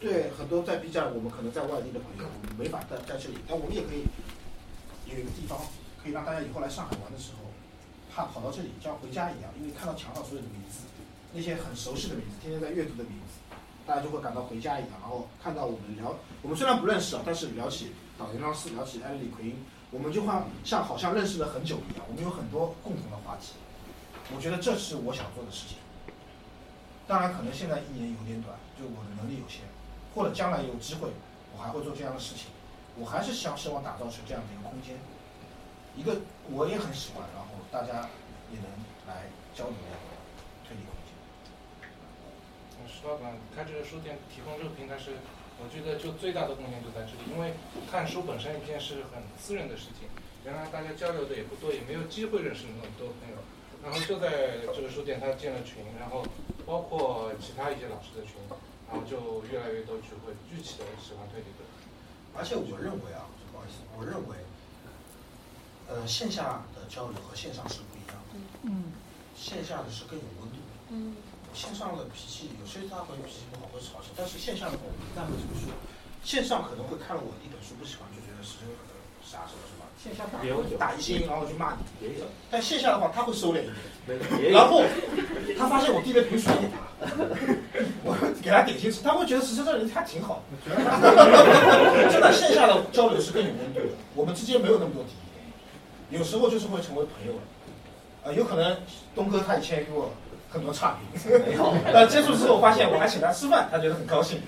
对，很多在 B 站，我们可能在外地的朋友，我们没法在在这里，但我们也可以有一个地方，可以让大家以后来上海玩的时候。怕跑到这里像回家一样，因为看到墙上所有的名字，那些很熟悉的名字，天天在阅读的名字，大家就会感到回家一样。然后看到我们聊，我们虽然不认识啊，但是聊起导游拉斯，聊起艾利奎因，我们就会像好像认识了很久一样。我们有很多共同的话题，我觉得这是我想做的事情。当然，可能现在一年有点短，就我的能力有限，或者将来有机会，我还会做这样的事情。我还是想希望打造出这样的一个空间，一个我也很喜欢，然后。大家也能来交流的推理空间。石老板开这个书店提供这个平台是，我觉得就最大的贡献就在这里，因为看书本身一件是很私人的事情，原来大家交流的也不多，也没有机会认识那么多朋友。然后就在这个书店，他建了群，然后包括其他一些老师的群，然后就越来越多聚会聚起的喜欢推理的。而且我认为啊，不好意思，我认为。呃，线下的交流和线上是不一样的。嗯。线下的是更有温度。嗯。线上的脾气，有些他会脾气不好，会吵架，但是线下的我们一般会这么说。线上可能会看了我一本书不喜欢，就觉得是啥什么什么，线下也有打一星，然后就骂你，也有。但线下的话他会收敛一点，然后他发现我递了瓶水给他，我给他点心吃，他会觉得实际这人还挺好的。真的线下的交流是更有温度的，我们之间没有那么多敌意，有时候就是会成为朋友了。呃，有可能东哥他以前给我很多差评，没有 但接触之后发现我还请他吃饭，他觉得很高兴。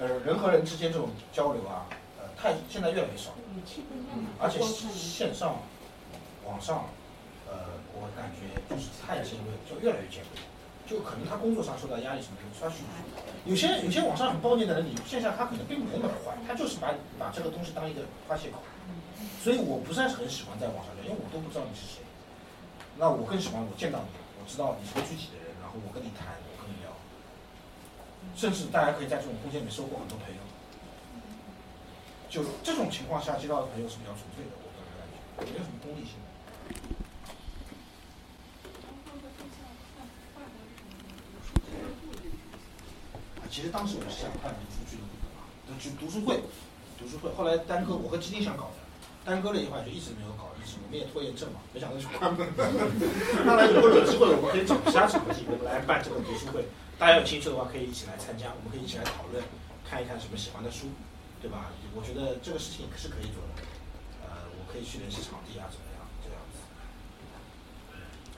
呃，人和人之间这种交流啊，呃，太现在越来越少，而且线上、网上，呃，我感觉就是太尖锐，就越来越尖锐。就可能他工作上受到压力什么的，他许有些有些网上很暴虐的人，你线下他可能并没那么坏，他就是把把这个东西当一个发泄口。所以我不是很喜欢在网上聊，因为我都不知道你是谁。那我更喜欢我见到你，我知道你是个具体的人，然后我跟你谈，我跟你聊，甚至大家可以在这种空间里收获很多朋友。就这种情况下接到的朋友是比较纯粹的，我个人感觉没有什么功利性。啊，其实当时我是想办读书俱乐部的嘛，就读书会，读书会，后来耽搁，我和基丁想搞的。耽搁了一会就一直没有搞，一直我们也拖延症嘛，没想到就关门。当然，如果有机会，我们可以找其他场地，我们来办这个读书会。大家有兴趣的话，可以一起来参加，我们可以一起来讨论，看一看什么喜欢的书，对吧？我觉得这个事情是可以做的。呃，我可以去联系场地啊，怎么样？这样子。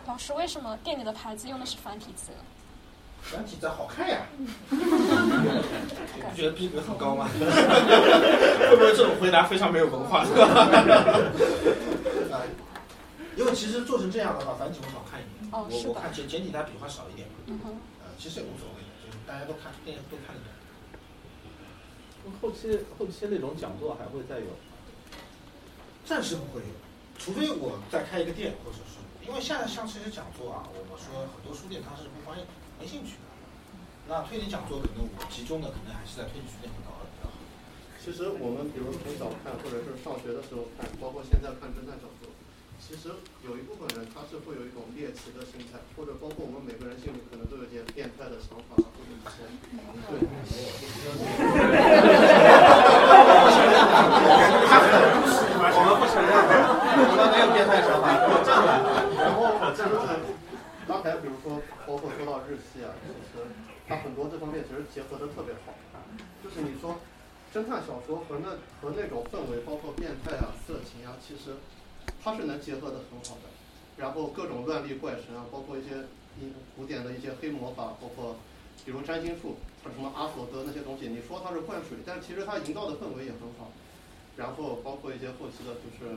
老师，为什么店里的牌子用的是繁体字？繁体字好看呀，你不觉得逼格很高吗？会不会这种回答非常没有文化？啊，因为其实做成这样的话，繁体会好看一点。哦，我我看简简体它笔画少一点。嗯哼。呃，其实也无所谓，就是大家都看，店都看得懂。后期后期那种讲座还会再有？暂时不会有，除非我再开一个店，或者是因为现在像这些讲座啊，我我说很多书店它是不欢迎。没兴趣，那推理讲座可能我集中的可能还是在推理书店会搞的比较好。其实我们比如从小看，或者是上学的时候看，包括现在看侦探小说，其实有一部分人他是会有一种猎奇的心态，或者包括我们每个人心里可能都有点变态的想法或者一些。对，我们不承认，我们没有变态想法，这样的。还比如说，包括说到日系啊，其实它很多这方面其实结合的特别好。就是你说侦探小说和那和那种氛围，包括变态啊、色情啊，其实它是能结合的很好的。然后各种乱力怪神啊，包括一些古典的一些黑魔法，包括比如占星术，它什么阿索德那些东西，你说它是灌水，但其实它营造的氛围也很好。然后包括一些后期的，就是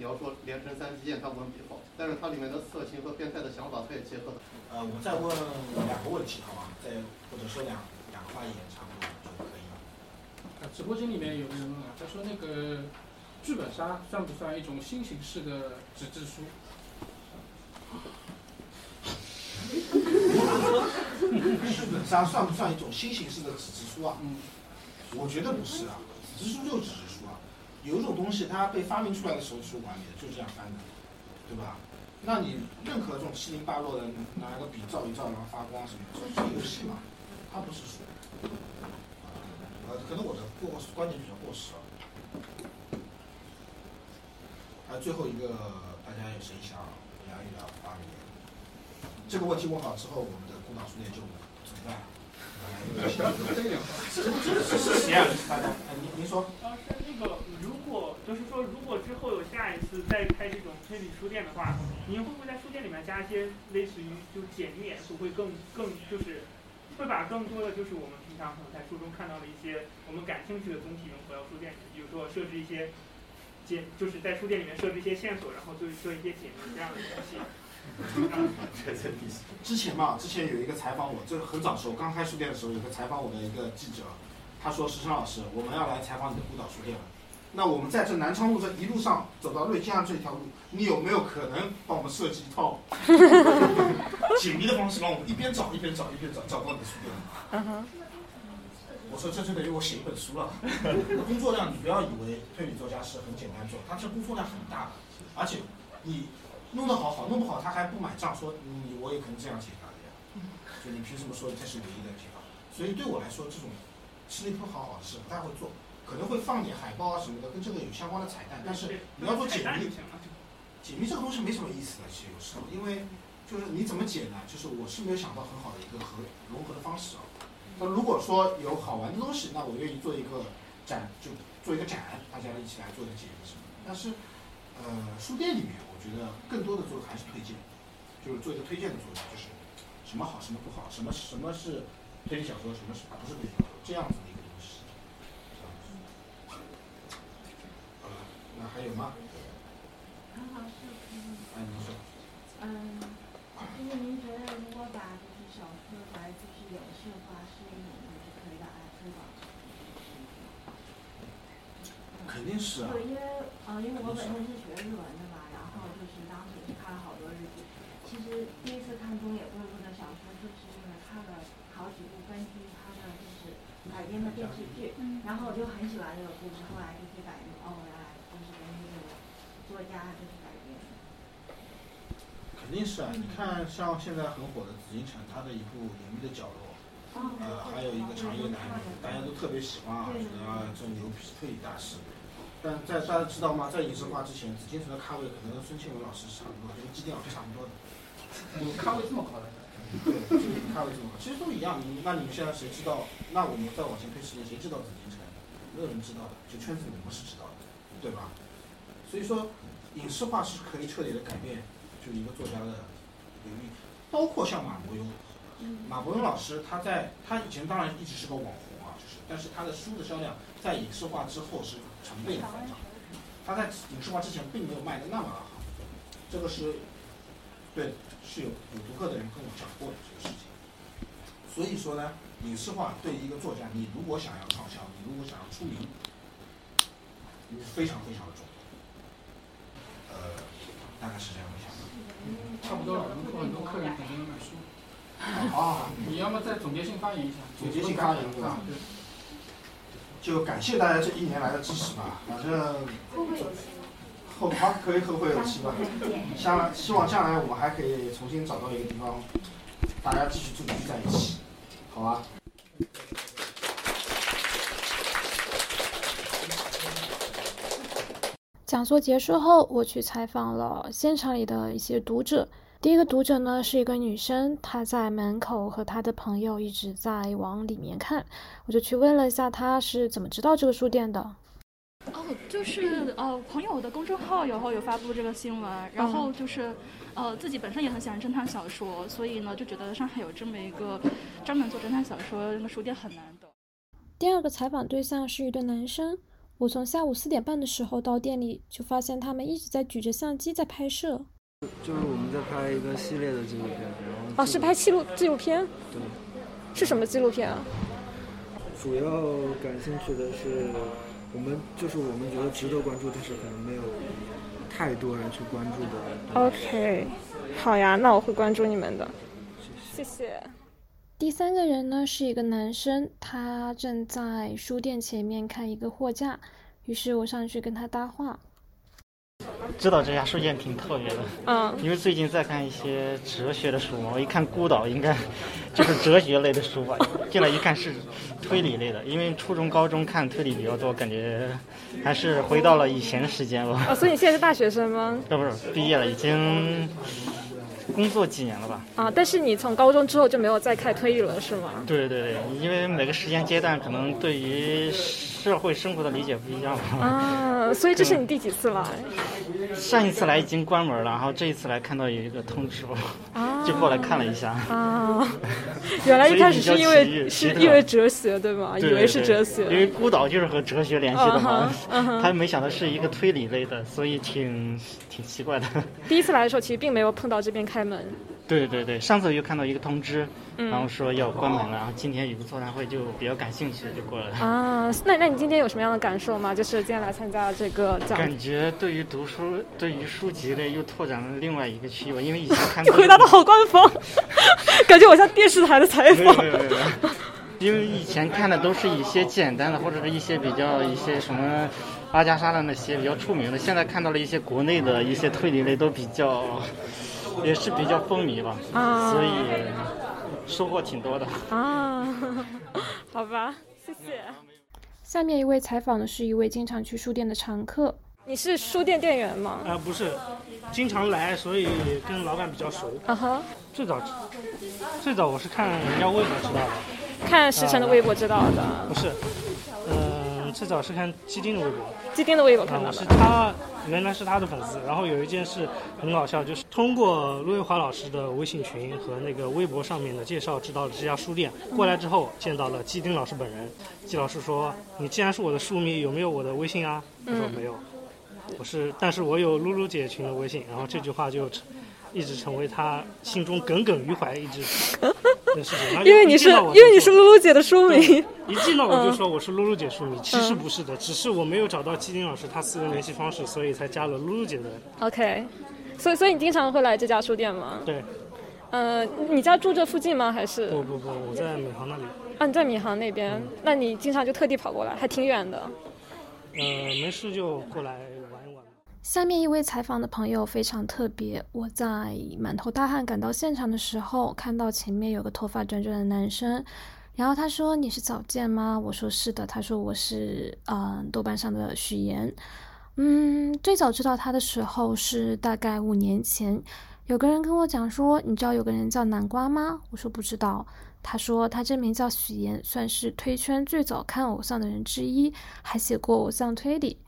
你要说连城三击剑，它文笔好，但是它里面的色情和变态的想法，它也结合的。呃，我再问两个问题好吗？再或者说两两个发言差不多就可以了。啊，直播间里面有个人问啊，他说那个剧本杀算不算一种新形式的纸质书？剧本杀算不算一种新形式的纸质书啊？嗯，我觉得不是啊，纸质书就是纸质。有一种东西它被发明出来的时候是完美的，就是这样翻的，对吧？那你任何这种七零八落的，拿个笔照一照，然后发光什么，这是游戏嘛？它不是书。呃，可能我的过观点比较过时了。还有最后一个，大家有谁想聊一聊发言？这个问题问好之后，我们的孤岛书店就存在了。这这是谁啊？大家，您您说。就是说，如果之后有下一次再开这种推理书店的话，您会不会在书店里面加一些类似于就解谜元素，会更更就是会把更多的就是我们平常可能在书中看到的一些我们感兴趣的东西能回到书店里，比如说设置一些解，就是在书店里面设置一些线索，然后做做一些解谜这样的东西。之前嘛，之前有一个采访我，这个很早的时候刚开书店的时候，有个采访我的一个记者，他说：“石生老师，我们要来采访你的孤岛书店了。那我们在这南昌路这一路上走到瑞金巷这条路，你有没有可能帮我们设计一套解密的方式，让我们一边找一边找一边找，找到你的书店？”我说：“这就等于我写一本书了。工作量你不要以为推理作家是很简单做，他这工作量很大的，而且你。”弄得好好，弄不好他还不买账，说你我也可能这样解答的呀。就你凭什么说这是唯一的解法？所以对我来说，这种吃力不讨好的事不太会做。可能会放点海报啊什么的，跟这个有相关的彩蛋。但是你要说解密，解密这个东西没什么意思的，其实有时候，因为就是你怎么解呢？就是我是没有想到很好的一个合融合的方式啊。那如果说有好玩的东西，那我愿意做一个展，就做一个展，大家一起来做一个解密什么的。但是，呃，书店里面我觉得更多的做还是推荐，就是做一个推荐的作用，就是什么好，什么不好，什么什么是推理小说，什么是不是推理小说，这样子的一个东西。好了，那还有吗？很好，是哎，您说。嗯，就是您觉得如果把就是小说来就是影视化，是一种就是可以把它推广出肯定是啊。对，因为呃，因为我本身是学日文的嘛，然后就是当时也是看了好多日剧。其实第一次看东野圭吾的小说，就是因为看了好几部根据他的就是改编的电视剧，然后我就很喜欢这个故事，后来就去改编，哦，原来就是根据这个作家就是改编。肯定是啊，你看像现在很火的紫禁城，它的一部《隐秘的角落》，呃，还有一个《长夜难眠》，大家都特别喜欢啊，觉得啊这牛皮推理大师。但在大家知道吗？在影视化之前，紫禁城的咖位可能跟孙庆文老师是差不多，跟基甸老师差不多的。咖位这么高的？对，就是咖位这么高，其实都一样。你那你们现在谁知道？那我们再往前推十年，谁知道紫禁城？没有人知道的，就圈子里我们是知道的，对吧？所以说，影视化是可以彻底的改变，就一个作家的领域，包括像马伯庸。马伯庸老师，他在他以前当然一直是个网红啊，就是，但是他的书的销量在影视化之后是成倍的翻涨。他在影视化之前并没有卖的那么好，这个是，对，是有有读客的人跟我讲过的这个事情。所以说呢，影视化对一个作家，你如果想要畅销，你如果想要出名，非常非常的重要。呃，大概是这样的想法。差不多了，我们很多客人可能买书。啊，你要么再总结性发言一下。总结性发言对吧？对。就感谢大家这一年来的支持吧，反正后好可以后会有期吧。将希望将来我们还可以重新找到一个地方，大家继续聚集在一起，好吧？讲座结束后，我去采访了现场里的一些读者。第一个读者呢是一个女生，她在门口和她的朋友一直在往里面看，我就去问了一下她是怎么知道这个书店的。哦，就是呃，朋友的公众号然后有发布这个新闻，然后就是呃自己本身也很喜欢侦探小说，所以呢就觉得上海有这么一个专门做侦探小说那个书店很难得。第二个采访对象是一对男生，我从下午四点半的时候到店里，就发现他们一直在举着相机在拍摄。就是我们在拍一个系列的纪录片，然后哦，是拍纪录纪录片？对，是什么纪录片啊？主要感兴趣的是，我们就是我们觉得值得关注，但是可能没有太多人去关注的。OK，好呀，那我会关注你们的，谢谢。第三个人呢是一个男生，他正在书店前面看一个货架，于是我上去跟他搭话。知道这家书店挺特别的，嗯，因为最近在看一些哲学的书嘛，我一看孤岛应该 就是哲学类的书吧，进来一看是推理类的，因为初中、高中看推理比较多，感觉还是回到了以前的时间了。哦，所以你现在是大学生吗？呃，不是，毕业了，已经工作几年了吧？啊，但是你从高中之后就没有再开推理了，是吗？对对对，因为每个时间阶段可能对于社会生活的理解不一样嘛。啊，所以这是你第几次来？上一次来已经关门了，然后这一次来看到有一个通知，啊、就过来看了一下。啊，原来一开始是因为是因为哲学对吗？以为是哲学。因为孤岛就是和哲学联系的嘛，他没想到是一个推理类的，所以挺挺奇怪的。第一次来的时候，其实并没有碰到这边开门。对对对，上次又看到一个通知，嗯然后说要关门了，然后今天有个座谈会，就比较感兴趣，就过来了。啊，那那你今天有什么样的感受吗？就是今天来参加这个讲，感觉对于读书，对于书籍类又拓展了另外一个区域。因为以前 看你回答的好官方，感觉我像电视台的采访。没有没有没有因为以前看的都是一些简单的，或者是一些比较一些什么阿加莎的那些比较出名的，现在看到了一些国内的一些推理类都比较，也是比较风靡吧，啊所以收获挺多的。啊，好吧，谢谢。下面一位采访的是一位经常去书店的常客。你是书店店员吗？啊、不是，经常来，所以跟老板比较熟。啊哈，最早，最早我是看人家微博知道的。看石晨的微博知道的。不是，嗯、最早是看基丁的微博。基丁的微博看啊我是。他，原来是他的粉丝。然后有一件事很搞笑，就是通过陆月华老师的微信群和那个微博上面的介绍，知道了这家书店。过来之后见到了基丁老师本人，季老师说：“你既然是我的书迷，有没有我的微信啊？”我说嗯没有。我是，但是我有露露姐群的微信，然后这句话就成一直成为他心中耿耿于怀，一直的事情。因为你是因为你是露露姐的书迷一见到我就嗯说我是露露姐书迷，其实嗯不是的，只是我没有找到基丁老师他私人联系方式，所以才加了露露姐的。OK，所以所以你经常会来这家书店吗？对，呃，你家住这附近吗？还是？不不不，我在闵行那里。啊，你在闵行那边，那你经常就特地跑过来，还挺远的。呃，没事就过来。下面一位采访的朋友非常特别，我在满头大汗赶到现场的时候，看到前面有个头发卷卷的男生，然后他说：“你是早见吗？”我说：“是的。”他说：“我是嗯、豆瓣上的许岩。”嗯，最早知道他的时候是大概五年前，有个人跟我讲说：“你知道有个人叫南瓜吗？”我说：“不知道。”他说他真名叫许岩，算是推圈最早看偶像的人之一，还写过偶像推理。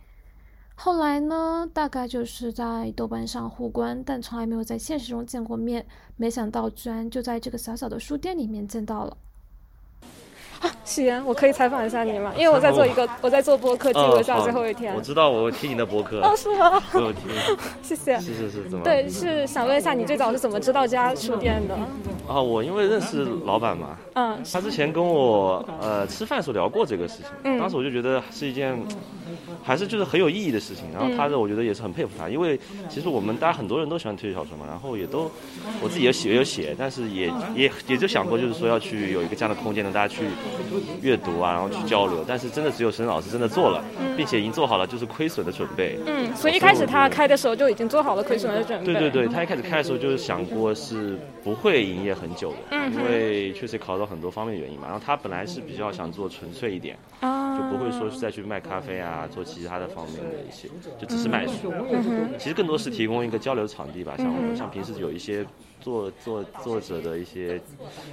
后来呢，大概就是在豆瓣上互关，但从来没有在现实中见过面。没想到居然就在这个小小的书店里面见到了。啊，许岩，我可以采访一下你吗？因为我在做一个，我在做播客，记录一下最后一天。我知道，我听你的播客。哦，是吗？我有听。谢谢。是是是，怎么？对，是想问一下你最早是怎么知道这家书店的？啊，我因为认识老板嘛，嗯，他之前跟我呃吃饭的时候聊过这个事情，嗯当时我就觉得是一件还是就是很有意义的事情。然后他的我觉得也是很佩服他，因为其实我们大家很多人都喜欢推理小说嘛，然后也都我自己也写也有写，但是也也也就想过就是说要去有一个这样的空间让大家去阅读啊，然后去交流。但是真的只有沈老师真的做了，并且已经做好了就是亏损的准备。嗯，所以一开始他开的时候就已经做好了亏损的准备。对对对，他一开始开的时候就是想过是不会营业很久的，嗯因为确实考虑到很多方面的原因嘛。然后他本来是比较想做纯粹一点，啊就不会说是再去卖咖啡啊，做其他的方面的一些，就只是卖书。其实更多是提供一个交流场地吧，像像平时有一些作作作者的一些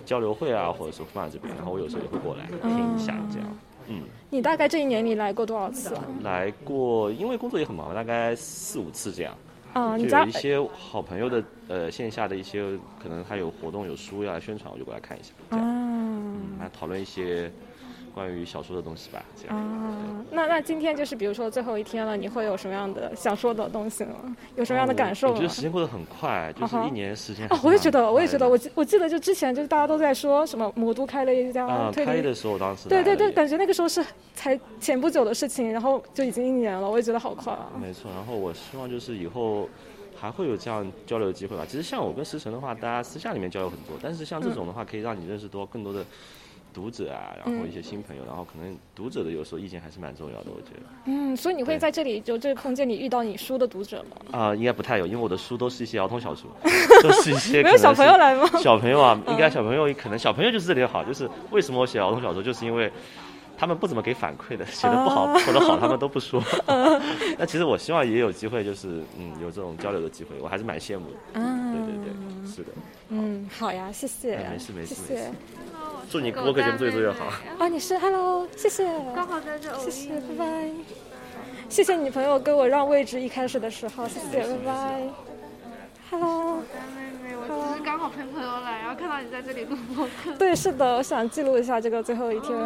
交流会啊，或者是放在这边，然后我有时候也会过来听一下这样。嗯，你大概这一年你来过多少次啊？来过，因为工作也很忙，大概四五次这样。啊，就有一些好朋友的呃线下的一些可能他有活动有书呀宣传，我就过来看一下，这样，啊来讨论一些关于小说的东西吧，这样。啊，那那今天就是比如说最后一天了，你会有什么样的想说的东西吗？有什么样的感受吗哦我觉得？时间过得很快，就是一年时间。啊，我也觉得，我也觉得，我记我记得就之前就是大家都在说什么魔都开了一家啊，推理，开的时候当时对对对，感觉那个时候是才前不久的事情，然后就已经一年了，我也觉得好快啊。没错，然后我希望就是以后还会有这样交流的机会吧。其实像我跟石晨的话，大家私下里面交流很多，但是像这种的话，可以让你认识多更多的读者啊，然后一些新朋友，然后可能读者的有时候意见还是蛮重要的，我觉得。嗯，所以你会在这里就这个空间里遇到你书的读者吗？啊、应该不太有，因为我的书都是一些儿童小说，都是一些没有小朋友来吗小朋友啊，嗯应该小朋友可能小朋友就是这里好，就是为什么我写儿童小说，就是因为他们不怎么给反馈的，写的不好啊或者好，他们都不说。嗯 那其实我希望也有机会，就是嗯有这种交流的机会，我还是蛮羡慕的。嗯对对对，是的。嗯，好呀，谢谢。哎没事没事没事。祝你播客节目做越做越好。啊，你是 Hello，谢谢，刚好在这谢谢，拜拜。谢谢你朋友给我让位置，一开始的时候，谢谢，拜拜。Hello，妹妹，我只是刚好陪朋友来，然后看到你在这里录播客。对，是的，我想记录一下这个最后一天。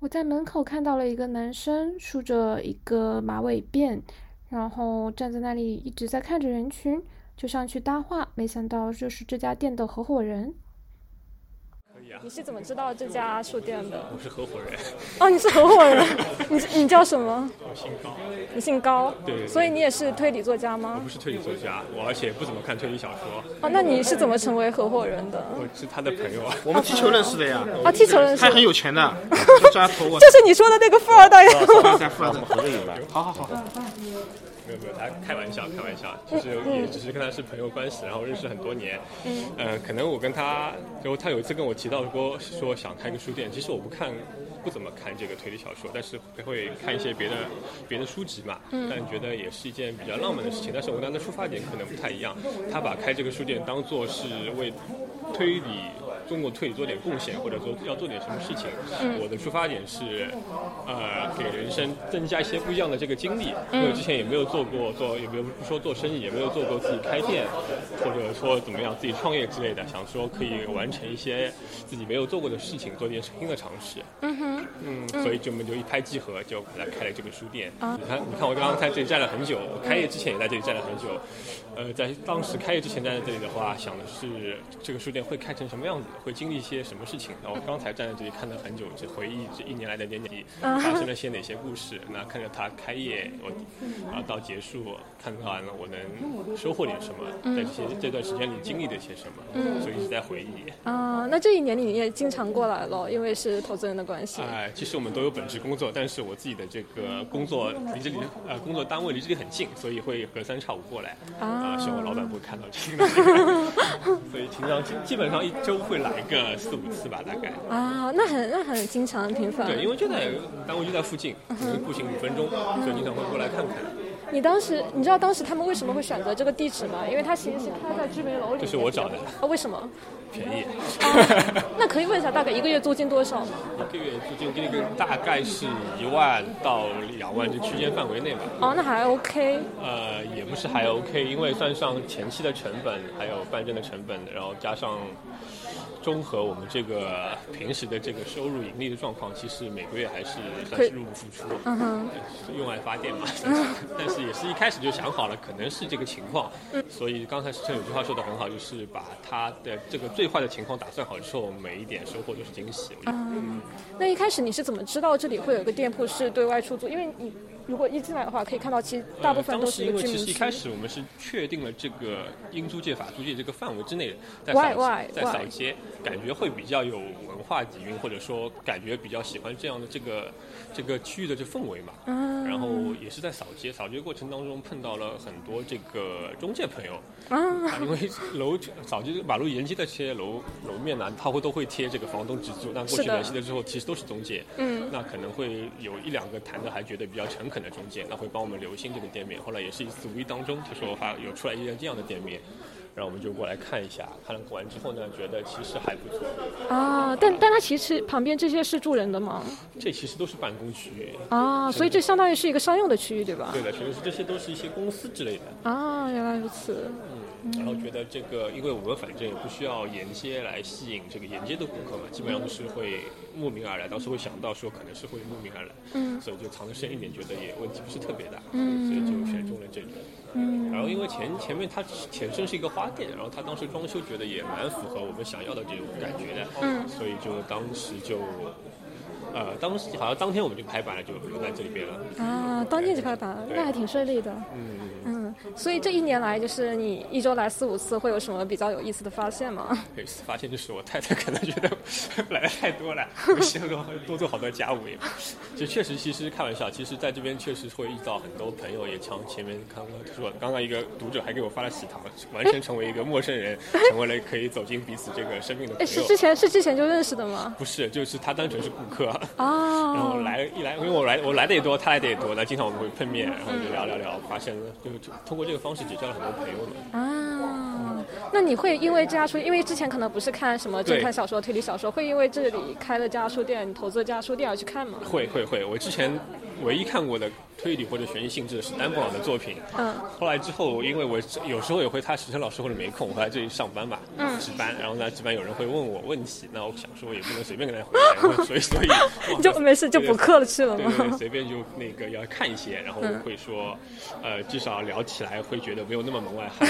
我在门口看到了一个男生梳着一个马尾辫，然后站在那里一直在看着人群，就上去搭话，没想到就是这家店的合伙人。你是怎么知道这家书店的？我是合伙人。哦，你是合伙人，你你叫什么？我姓高。你姓高。对对对所以你也是推理作家我吗不？是推理作家，我而且不怎么看推理小说。哦，那你是怎么成为合伙人的？我是他的朋友啊。我们踢球认识的呀。啊，踢球认识。他很有钱的，就 叫他投我。就是你说的那个富二代呀。在富二代。合个影吧。好好好。没有没有，他开玩笑开玩笑，就是也只是跟他是朋友关系，然后认识很多年。嗯呃，可能我跟他，就他有一次跟我提到过，说想开个书店。其实我不看不怎么看这个推理小说，但是会看一些别的别的书籍嘛。嗯但觉得也是一件比较浪漫的事情。但是我当时出发点可能不太一样，他把开这个书店当做是为推理。中国推理做点贡献，或者说要做点什么事情，嗯我的出发点是，呃，给人生增加一些不一样的这个经历。嗯因为之前也没有做过做，也没有不说做生意，也没有做过自己开店，或者说怎么样自己创业之类的，想说可以完成一些自己没有做过的事情，做点新的尝试。嗯哼，嗯，嗯所以就我们就一拍即合，就来开了这个书店。啊你看，你看我刚刚在这里站了很久，我开业之前也在这里站了很久。呃，在当时开业之前站在这里的话，想的是这个书店会开成什么样子，会经历一些什么事情。然后我刚才站在这里看了很久，只回忆这一年来的点点滴滴，啊发生了些哪些故事。那看着它开业，我啊到结束，看完了我能收获点什么，在这些这段时间里经历了些什么，嗯所以一直在回忆。啊，那这一年你也经常过来了，因为是投资人的关系。哎，其实我们都有本职工作，但是我自己的这个工作离这里呃工作单位离这里很近，所以会隔三差五过来。啊希望我老板不会看到这个。所以平常基基本上一周会来个四五次吧，大概。啊，那很那很经常频繁。对，因为就在单位就在附近，步行五分钟，所以经常会过来看看。你当时你知道当时他们为什么会选择这个地址吗？因为它其实是开在居民楼里。这是我找的，啊，为什么？便宜。那可以问一下，大概一个月租金多少吗？一个月租金这个大概是一万到两万这区间范围内吧。哦，那还 OK。呃，也不是还 OK，因为算上前期的成本，还有办证的成本，然后加上综合我们这个 平时的这个收入盈利的状况，其实每个月还是算是入不敷出，嗯哼对用爱发电嘛。但是也是一开始就想好了，可能是这个情况，所以刚才石成有句话说的很好，就是把他的这个最坏的情况打算好之后，每一点收获都是惊喜。嗯，那一开始你是怎么知道这里会有一个店铺是对外出租？因为你如果一进来的话，可以看到其实大部分呃、都是因为。其实一开始我们是确定了这个英租界、法租界这个范围之内，在外扫在扫街，感觉会比较有文化底蕴，或者说感觉比较喜欢这样的这个这个区域的这氛围嘛。嗯然后也是在扫街，扫街过程当中碰到了很多这个中介朋友。啊啊，因为楼 扫街马路沿街的这些楼楼面呢，它会都会贴这个房东直租，但过去联系了之后，其实都是中介。嗯那可能会有一两个谈的还觉得比较诚恳的中介，那会帮我们留心这个店面。后来也是一次无意当中，他说发有出来一家这样的店面，然后我们就过来看一下。看了完之后呢，觉得其实还不错。啊，但但它其实旁边这些是住人的吗？这其实都是办公区域。啊，所以这相当于是一个商用的区域，对吧？对的，全是这些都是一些公司之类的。啊，原来如此。嗯，然后觉得这个，因为我们反正也不需要沿街来吸引这个沿街的顾客嘛，基本上都是会慕名而来。当时会想到说可能是会慕名而来，嗯所以就藏得深一点，觉得也问题不是特别大，嗯所以就选中了这里。嗯然后因为前前面它前身是一个花店，然后它当时装修觉得也蛮符合我们想要的这种感觉的，嗯所以就当时就。呃，当时好像当天我们就拍板了，就留在这里边了。啊，当天就拍板，那还挺顺利的。嗯，嗯，所以这一年来，就是你一周来四五次，会有什么比较有意思的发现吗？有意思发现就是我太太可能觉得 来的太多了，我希望多做好多家务也。就确实，其实开玩笑，其实在这边确实会遇到很多朋友，也像前面刚刚说，刚刚一个读者还给我发了喜糖，完全成为一个陌生人，成为了可以走进彼此这个生命的哎，朋友。是之前是之前就认识的吗？不是，就是他单纯是顾客，啊然后来一来，因为我来我来的也多，他来的也多，那经常我们会碰面，然后就聊聊聊，发现就就通过这个方式结交了很多朋友的。啊，那你会因为这家书，因为之前可能不是看什么侦探小说、推理小说，会因为这里开了这家书店，投资了这家书店而去看吗？会会会，我之前唯一看过的推理或者悬疑性质的是丹布朗的作品。嗯。后来之后，因为我有时候也会他石晨老师或者没空，我来这里上班嘛，嗯。值班，然后呢值班有人会问我问题，那我想说也不能随便跟他回答，所以所以就没事就补课了去了吗？对随便就那个要看一些，然后嗯。会说，呃，至少聊起来会觉得没有那么门外汉，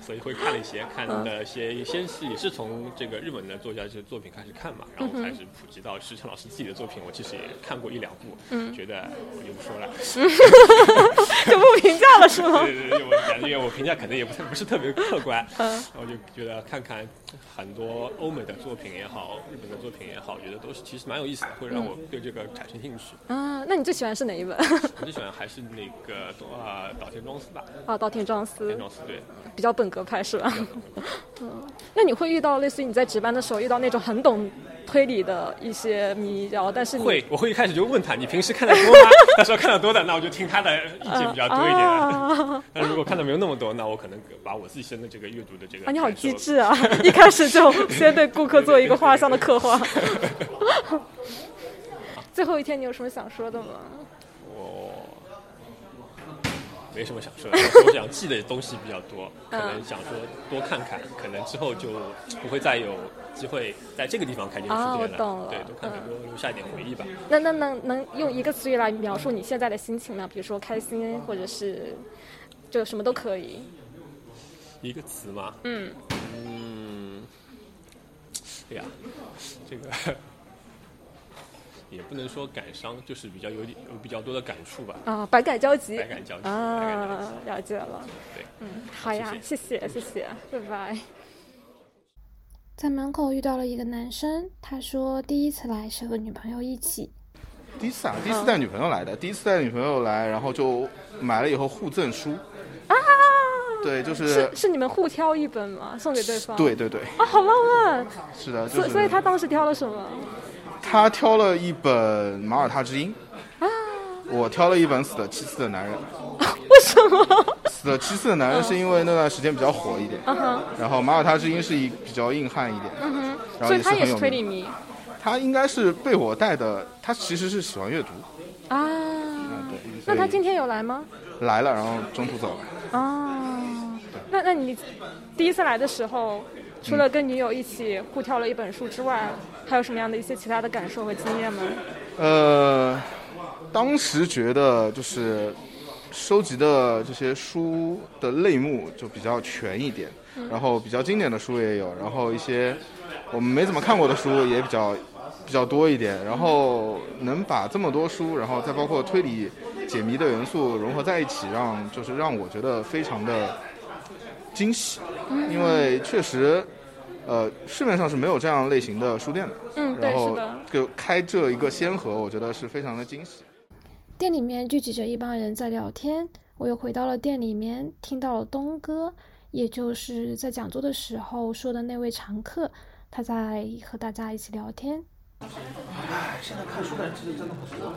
所以会看了一些，看了一些，先是也是从这个日本的作家这些作品开始看嘛，然后开始普及到石晨老师自己的作品，我其实也看过一两部，嗯。觉得我就不说了，就不评价了是吗对对对，我感觉我评价可能也不太不是特别客观，嗯然后就觉得看看很多欧美的作品也好，日本的作品也好，我觉得都是其实蛮有意思的，会让我对这个产生兴趣。啊，那你最喜欢是哪一本？我最喜欢还是那个啊岛田庄司吧。啊，岛田庄司岛田庄司对。比较本格派是吧？嗯，那你会遇到类似于你在值班的时候遇到那种很懂推理的一些迷，然后但是你会，我会一开始就问他，你平时看的多吗？他说看的多的，那我就听他的意见比较多一点。啊 那如果看的没有那么多，那我可能把我自身的这个阅读的这个啊，你好机智啊！一开始就先对顾客做一个画像的刻画。最后一天，你有什么想说的吗？我没什么想说的，我想记的东西比较多，可能想说多看看，可能之后就不会再有机会在这个地方开这个啊书店我懂了对，多看看，多留下一点回忆吧。那那能能用一个词语来描述你现在的心情吗？比如说开心，或者是就什么都可以。一个词吗？嗯嗯，哎呀，这个 也不能说感伤，就是比较有点有比较多的感触吧。啊，百感交集。百感交集啊，了解了。对，嗯，好呀，谢谢谢谢，拜拜。在门口遇到了一个男生，他说第一次来是和女朋友一起。第一次啊，第一次带女朋友来的，第一次带女朋友来，然后就买了以后互赠书。啊，对，就是是是你们互挑一本吗？送给对方？对对对，啊，好浪漫。是的，就所以所以他当时挑了什么？他挑了一本《马耳他之音》，啊，我挑了一本《死了七次的男人》。为什么？死了七次的男人是因为那段时间比较火一点，嗯哼，然后《马耳他之音》是一比较硬汉一点，嗯哼，然后所以他也是很有名推理迷他应该是被我带的，他其实是喜欢阅读，啊。对，那他今天有来吗？来了，然后中途走了。哦，那那你第一次来的时候，除了跟女友一起互挑了一本书之外，还有什么样的一些其他的感受和经验吗？呃，当时觉得就是收集的这些书的类目就比较全一点，嗯然后比较经典的书也有，然后一些我们没怎么看过的书也比较比较多一点，然后能把这么多书，然后再包括推理解谜的元素融合在一起，让就是让我觉得非常的惊喜，嗯因为确实。呃，市面上是没有这样类型的书店的，嗯然后就开这一个先河，我觉得是非常的惊喜。店里面聚集着一帮人在聊天，我又回到了店里面，听到了东哥，也就是在讲座的时候说的那位常客，他在和大家一起聊天。唉，现在看书的人其实真的不多，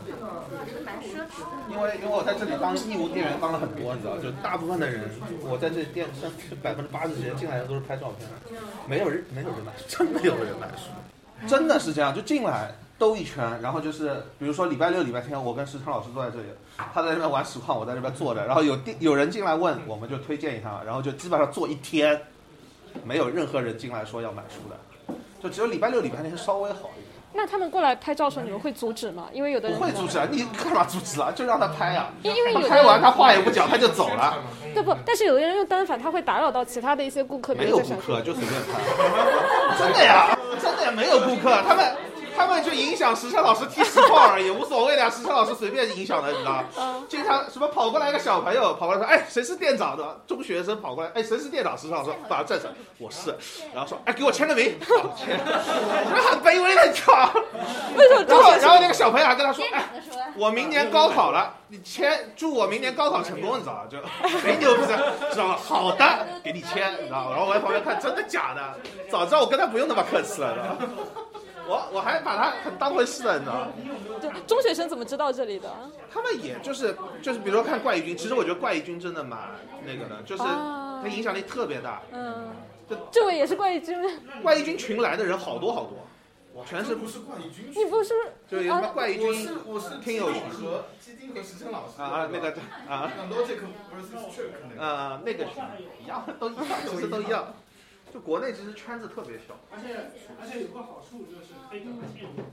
因为因为我在这里当义务店员当了很多，你知道，就大部分的人，我在这里店甚至百分之八十时间进来的都是拍照片，没有人没有人买，真没有人买书，真的是这样，就进来兜一圈，然后就是比如说礼拜六、礼拜天，我跟石川老师坐在这里，他在那边玩实况，我在这边坐着，然后有店有人进来问，我们就推荐一下，然后就基本上坐一天，没有任何人进来说要买书的，就只有礼拜六、礼拜天稍微好一点。那他们过来拍照的时候，你们会阻止吗？因为有的人不会阻止啊！你干嘛阻止啊？就让他拍啊！因因为有的他拍完他话也不讲，他就走了。对不？但是有的人用单反，他会打扰到其他的一些顾客，没有顾客就随便拍，真的呀，真的呀，没有顾客，他们他们就影响时尚老师踢实况而已，无所谓的呀。石川老师随便影响的，你知道吗？经常什么跑过来一个小朋友跑过来说，哎，谁是店长的？中学生跑过来，哎，谁是店长？时尚老师把他站起来，我是，然后说，哎，给我签个名，签，很卑微的，你知道吗？为什么然后然后那个小朋友还跟他说，哎，我明年高考了，你签，祝我明年高考成功，你知道吗？就谁牛逼的，知道吗？好的，给你签，你知道吗？然后我在旁边看，真的假的？早知道我跟他不用那么客气了，你知道吗？我我还把他很当回事了，你知道吗？就中学生怎么知道这里的？他们也就是就是，比如说看怪异君，其实我觉得怪异君真的蛮那个的，就是啊他影响力特别大。嗯，就这位也是怪异君，怪异君群来的人好多好多，全是不是怪异君你不是就有什么啊怪异君我是我是听友群和基丁和石琛老师啊啊那个啊那 Logic versus Trick 那个啊那个群一样都一样，其实都一样。就国内其实圈子特别小，而且而且有个好处就是可以跟他见面。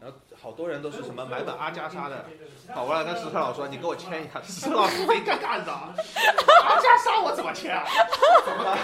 然后好多人都是什么买本阿加莎的，跑过来跟石川老师说：“你给我签一下。”石川老师没尴尬，你知道吗？阿加莎我怎么签啊？怎么了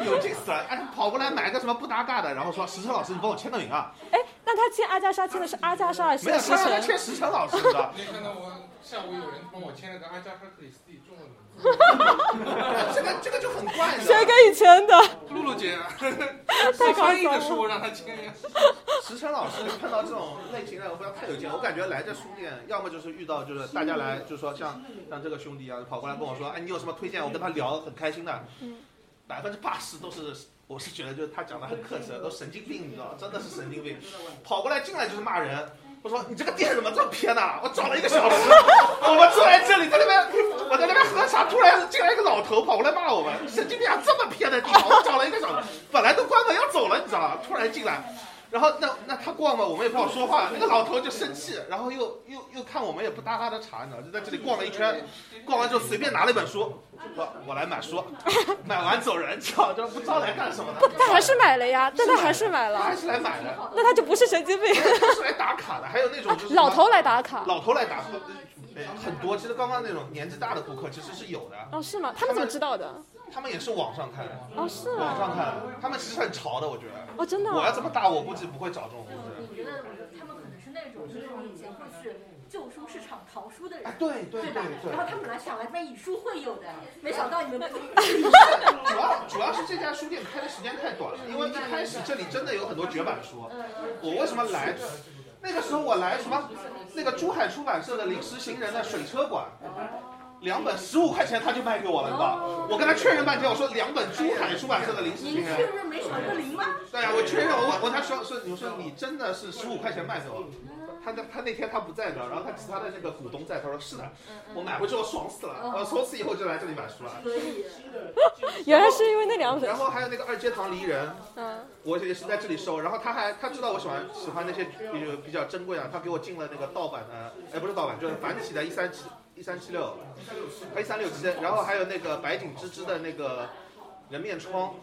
有劲死了！哎，跑过来买个什么不搭嘎的，然后说：“石川老师，你帮我签个名啊哎，那他签阿加莎签的是阿加莎还！”是没有？他签石川老师，你知道？你看到我下午有人帮我签了个阿加莎克里斯蒂中文名字，这个这个就很怪，谁给你签的？露露姐，太搞翻译笑了的书让他签呀。石川老师碰到这种类型的我，不要太有劲。我感觉来这书店，要么就是遇到就是大家来，就是说像像这个兄弟一样跑过来跟我说，哎，你有什么推荐？我跟他聊很开心的，百分之八十都是我是觉得就是他讲的很客气，都神经病，你知道，真的是神经病，跑过来进来就是骂人。我说你这个店怎么这么偏呐？我找了一个小时，我们坐在这里，在那边，我在那边喝茶，突然进来一个老头跑过来骂我们，神经病啊！这么偏的地方，我找了一个小时，本来都关门要走了，你知道吗？突然进来。然后那那他逛嘛，我们也不好说话。那个老头就生气，然后又又又看我们也不搭他的茬，你知道，就在这里逛了一圈，逛完之后随便拿了一本书，说我来买书，买完走人，操，这不知道来干什么的。不，他还是买了呀，但他还是买了，还是来买的。那他就不是神经病，他是来打卡的。还有那种就是老头来打卡，老头来打卡，很多。其实刚刚那种年纪大的顾客其实是有的。哦，是吗？他们怎么知道的？他们也是网上看的。哦，是网上看，他们其实很潮的，我觉得。哦，真的。我要这么大，我估计不会找这种故事。我觉得他们可能是那种，就是以前会去旧书市场淘书的人。哎，对对对对。然后他们本来想来这边以书会友的，没想到你们。主要主要是这家书店开的时间太短了，因为一开始这里真的有很多绝版书。我为什么来？那个时候我来什么？那个珠海出版社的临时行人的水车馆。两本十五块钱他就卖给我了，你知道？我跟他确认半天，我说两本珠海出版社的临时行人。确认没少个零吗？对呀，我确认，我问我他说说，我说你真的是十五块钱卖给我？他他他那天他不在的，然后他其他的那个股东在，他说是的，我买回去我爽死了，我从此以后就来这里买书了。原来是因为那两本。然后还有那个二阶堂离人，嗯，我也是在这里收，然后他还他知道我喜欢喜欢那些比较比较珍贵啊，他给我进了那个盗版的，哎不是盗版，就是繁体的一三七。一三七六，一三六七，然后还有那个白景芝芝的那个人面疮，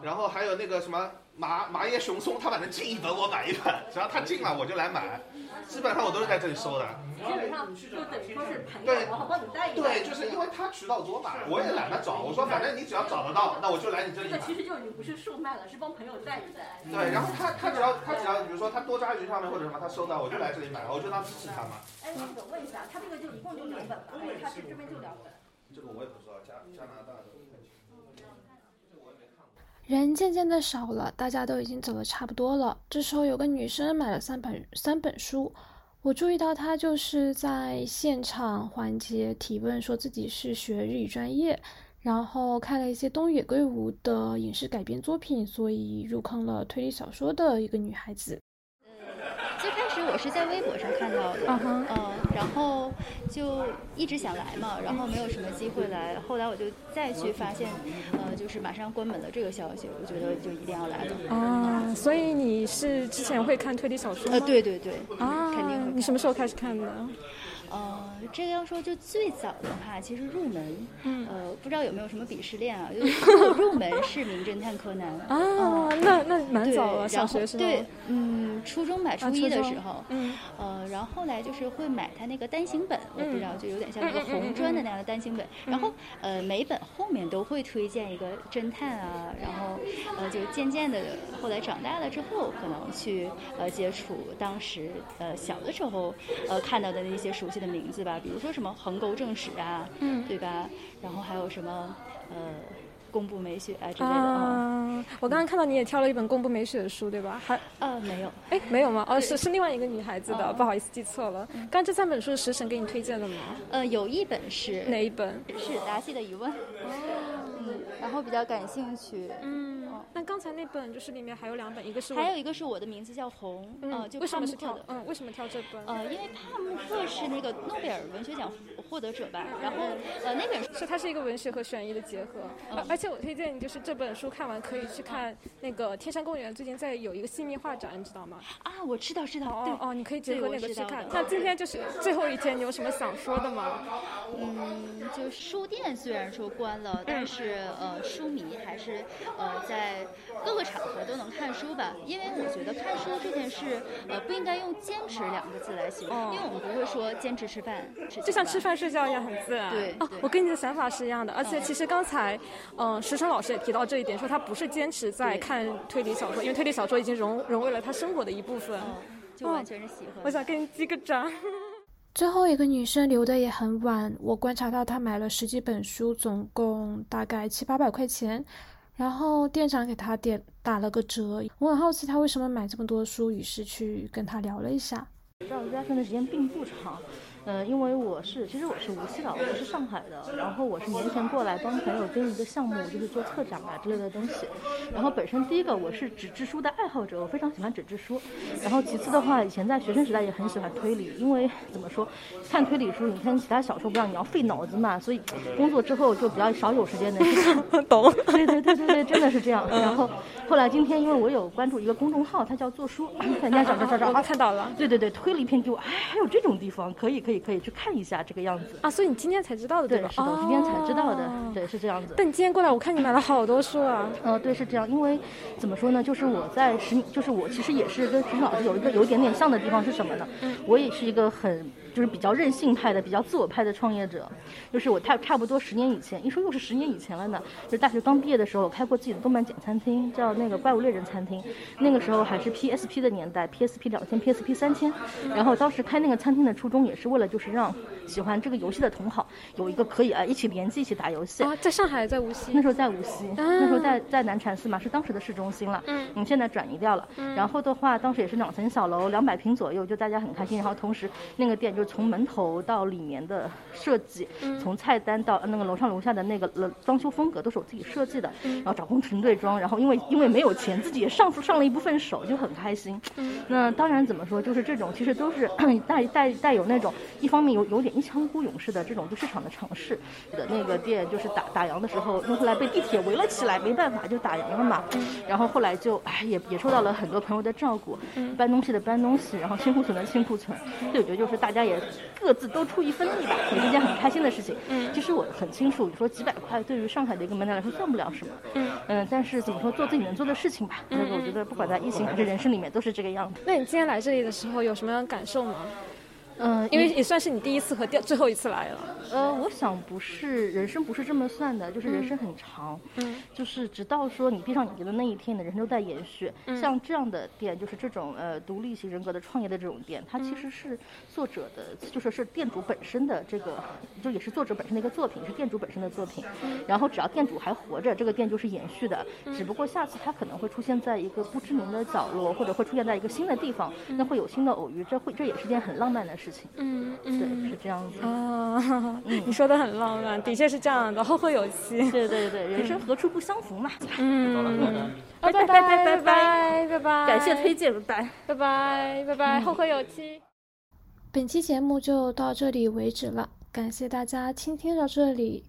然后还有那个什么麻麻叶雄松，他反正进一本我买一本，只要他进了我就来买，基本上我都是在这里收的。基本上就等于说是朋友，然后帮你带一带。对，就是因为他渠道多嘛，我也懒得找，我说反正你只要找得到，那我就来你这里买。这其实就你不是售卖了，是帮朋友带一带。对，然后他他只要他只要比如说他多抓鱼上面或者什么，他收到我就来这里买，我就当支持他嘛。哎，那个问一下，他这个就一共就两本吧？哎，他这这边就两本。这个我也不知道，加加拿大的。人渐渐的少了，大家都已经走的差不多了。这时候有个女生买了三本三本书。我注意到她就是在现场环节提问，说自己是学日语专业，然后看了一些东野圭吾的影视改编作品，所以入坑了推理小说的一个女孩子。最开始我是在微博上看到的，嗯，然后就一直想来嘛，然后没有什么机会来，后来我就再去发现，呃，就是马上关门了这个消息，我觉得就一定要来了。啊，所以你是之前会看推理小说吗？呃，对对对，啊，肯定。你什么时候开始看的？呃，这个要说就最早的话，其实入门，呃，不知道有没有什么鄙视链啊？就是入门是名侦探柯南啊，那那蛮早了，小学时候。对，嗯，初中吧，初一的时候，嗯，呃，然后后来就是会买他那个单行本，我不知道，就有点像那个红砖的那样的单行本，然后呃，每本后面都会推荐一个侦探啊，然后呃，就渐渐的，后来长大了之后，可能去呃接触当时呃小的时候呃看到的那些熟悉。的名字吧，比如说什么横沟正史啊，嗯，对吧？然后还有什么呃，宫部美雪啊之类的啊。我刚刚看到你也挑了一本宫部美雪的书，对吧？还啊没有，哎没有吗？哦是是另外一个女孩子的，不好意思记错了。刚这三本书是食神给你推荐的吗？呃，有一本是哪一本？是达西的疑问。哦，嗯，然后比较感兴趣。嗯。那刚才那本就是里面还有两本，一个是还有一个是我的名字叫红，嗯，就为什么是挑嗯为什么挑这本？呃，因为帕慕克是那个诺贝尔文学奖获得者吧，然后呃那本是它是一个文学和悬疑的结合，而且我推荐你就是这本书看完可以去看那个天山公园最近在有一个新密画展，你知道吗？啊，我知道知道，哦哦，你可以结合那个去看。那今天就是最后一天，你有什么想说的吗？嗯，就书店虽然说关了，但是呃书迷还是呃在。各个场合都能看书吧，因为我觉得看书这件事，呃，不应该用坚持两个字来形容，因为我们不会说坚持吃饭，就像吃饭睡觉一样很自然。对，哦，我跟你的想法是一样的，而且其实刚才，嗯，石成老师也提到这一点，说他不是坚持在看推理小说，因为推理小说已经融融为了他生活的一部分，就完全是喜欢。我想给你击个掌。最后一个女生留的也很晚，我观察到她买了十几本书，总共大概七八百块钱。然后店长给她点打了个折，我很好奇她为什么买这么多书，于是去跟她聊了一下。知道在这的时间并不长，呃，因为我是，其实我是无锡的，我不是上海的。然后我是年前过来帮朋友跟一个项目，就是做策展啊之类的东西。然后本身第一个我是纸质书的爱好者，我非常喜欢纸质书。然后其次的话，以前在学生时代也很喜欢推理，因为怎么说，看推理书，你看其他小说不让你要费脑子嘛，所以工作之后就比较少有时间能 懂。对对对对对，真的是这样。然后后来今天因为我有关注一个公众号，它叫做书，人家找找找找，我看到了。对对对，推了一篇给我，哎，还有这种地方，可以可以。可以可以去看一下这个样子啊，所以你今天才知道的对吧？是的，我今天才知道的，对，是这样子。但你今天过来，我看你买了好多书啊。呃，对，是这样，因为怎么说呢，就是我在十，就是我其实也是跟徐老师有一个有一点点像的地方是什么呢？我也是一个很。就是比较任性派的、比较自我派的创业者，就是我差差不多十年以前，一说又是十年以前了呢。就大学刚毕业的时候，开过自己的动漫简餐厅，叫那个怪物猎人餐厅。那个时候还是 PSP 的年代，PSP 两千，PSP 三千。然后当时开那个餐厅的初衷也是为了就是让喜欢这个游戏的同好有一个可以啊一起联机一起打游戏。啊，在上海，在无锡。那时候在无锡，那时候在在南禅寺嘛，是当时的市中心了。嗯。嗯，现在转移掉了。嗯。然后的话，当时也是两层小楼，两百平左右，就大家很开心。然后同时那个店就从门头到里面的设计，从菜单到那个楼上楼下的那个装修风格都是我自己设计的，然后找工程队装，然后因为因为没有钱，自己也上上了一部分手，就很开心。那当然怎么说，就是这种其实都是 带带带有那种一方面有有点一腔孤勇式的这种对市场的尝试的那个店，就是打打烊的时候，后来被地铁围了起来，没办法就打烊了嘛。然后后来就哎也也受到了很多朋友的照顾，搬东西的搬东西，然后清库存的清库存。所以我觉得就是大家也各自。都出一份力吧，也是一件很开心的事情。嗯，其实我很清楚，你说几百块对于上海的一个门店来说算不了什么。嗯嗯，但是怎么说，做自己能做的事情吧。那个我觉得不管在疫情还是人生里面都是这个样子。那你今天来这里的时候有什么样的感受吗？嗯，因为也算是你第一次和第最后一次来了。呃，我想不是，人生不是这么算的，就是人生很长，嗯，就是直到说你闭上眼睛的那一天，你的人生都在延续。像这样的店，就是这种呃独立型人格的创业的这种店，它其实是作者的，就是是店主本身的这个，就也是作者本身的一个作品，是店主本身的作品。然后只要店主还活着，这个店就是延续的。只不过下次他可能会出现在一个不知名的角落，或者会出现在一个新的地方，那会有新的偶遇，这会这也是件很浪漫的事情。嗯，对，是这样子啊。你说的很浪漫，的确是这样的，后会有期。对对对，人生何处不相逢嘛。嗯，拜拜拜拜拜拜拜拜，感谢推荐，拜拜拜拜拜拜，后会有期。本期节目就到这里为止了，感谢大家倾听到这里。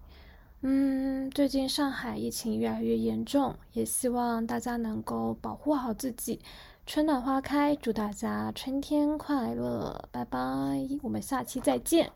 嗯，最近上海疫情越来越严重，也希望大家能够保护好自己。春暖花开，祝大家春天快乐，拜拜，我们下期再见。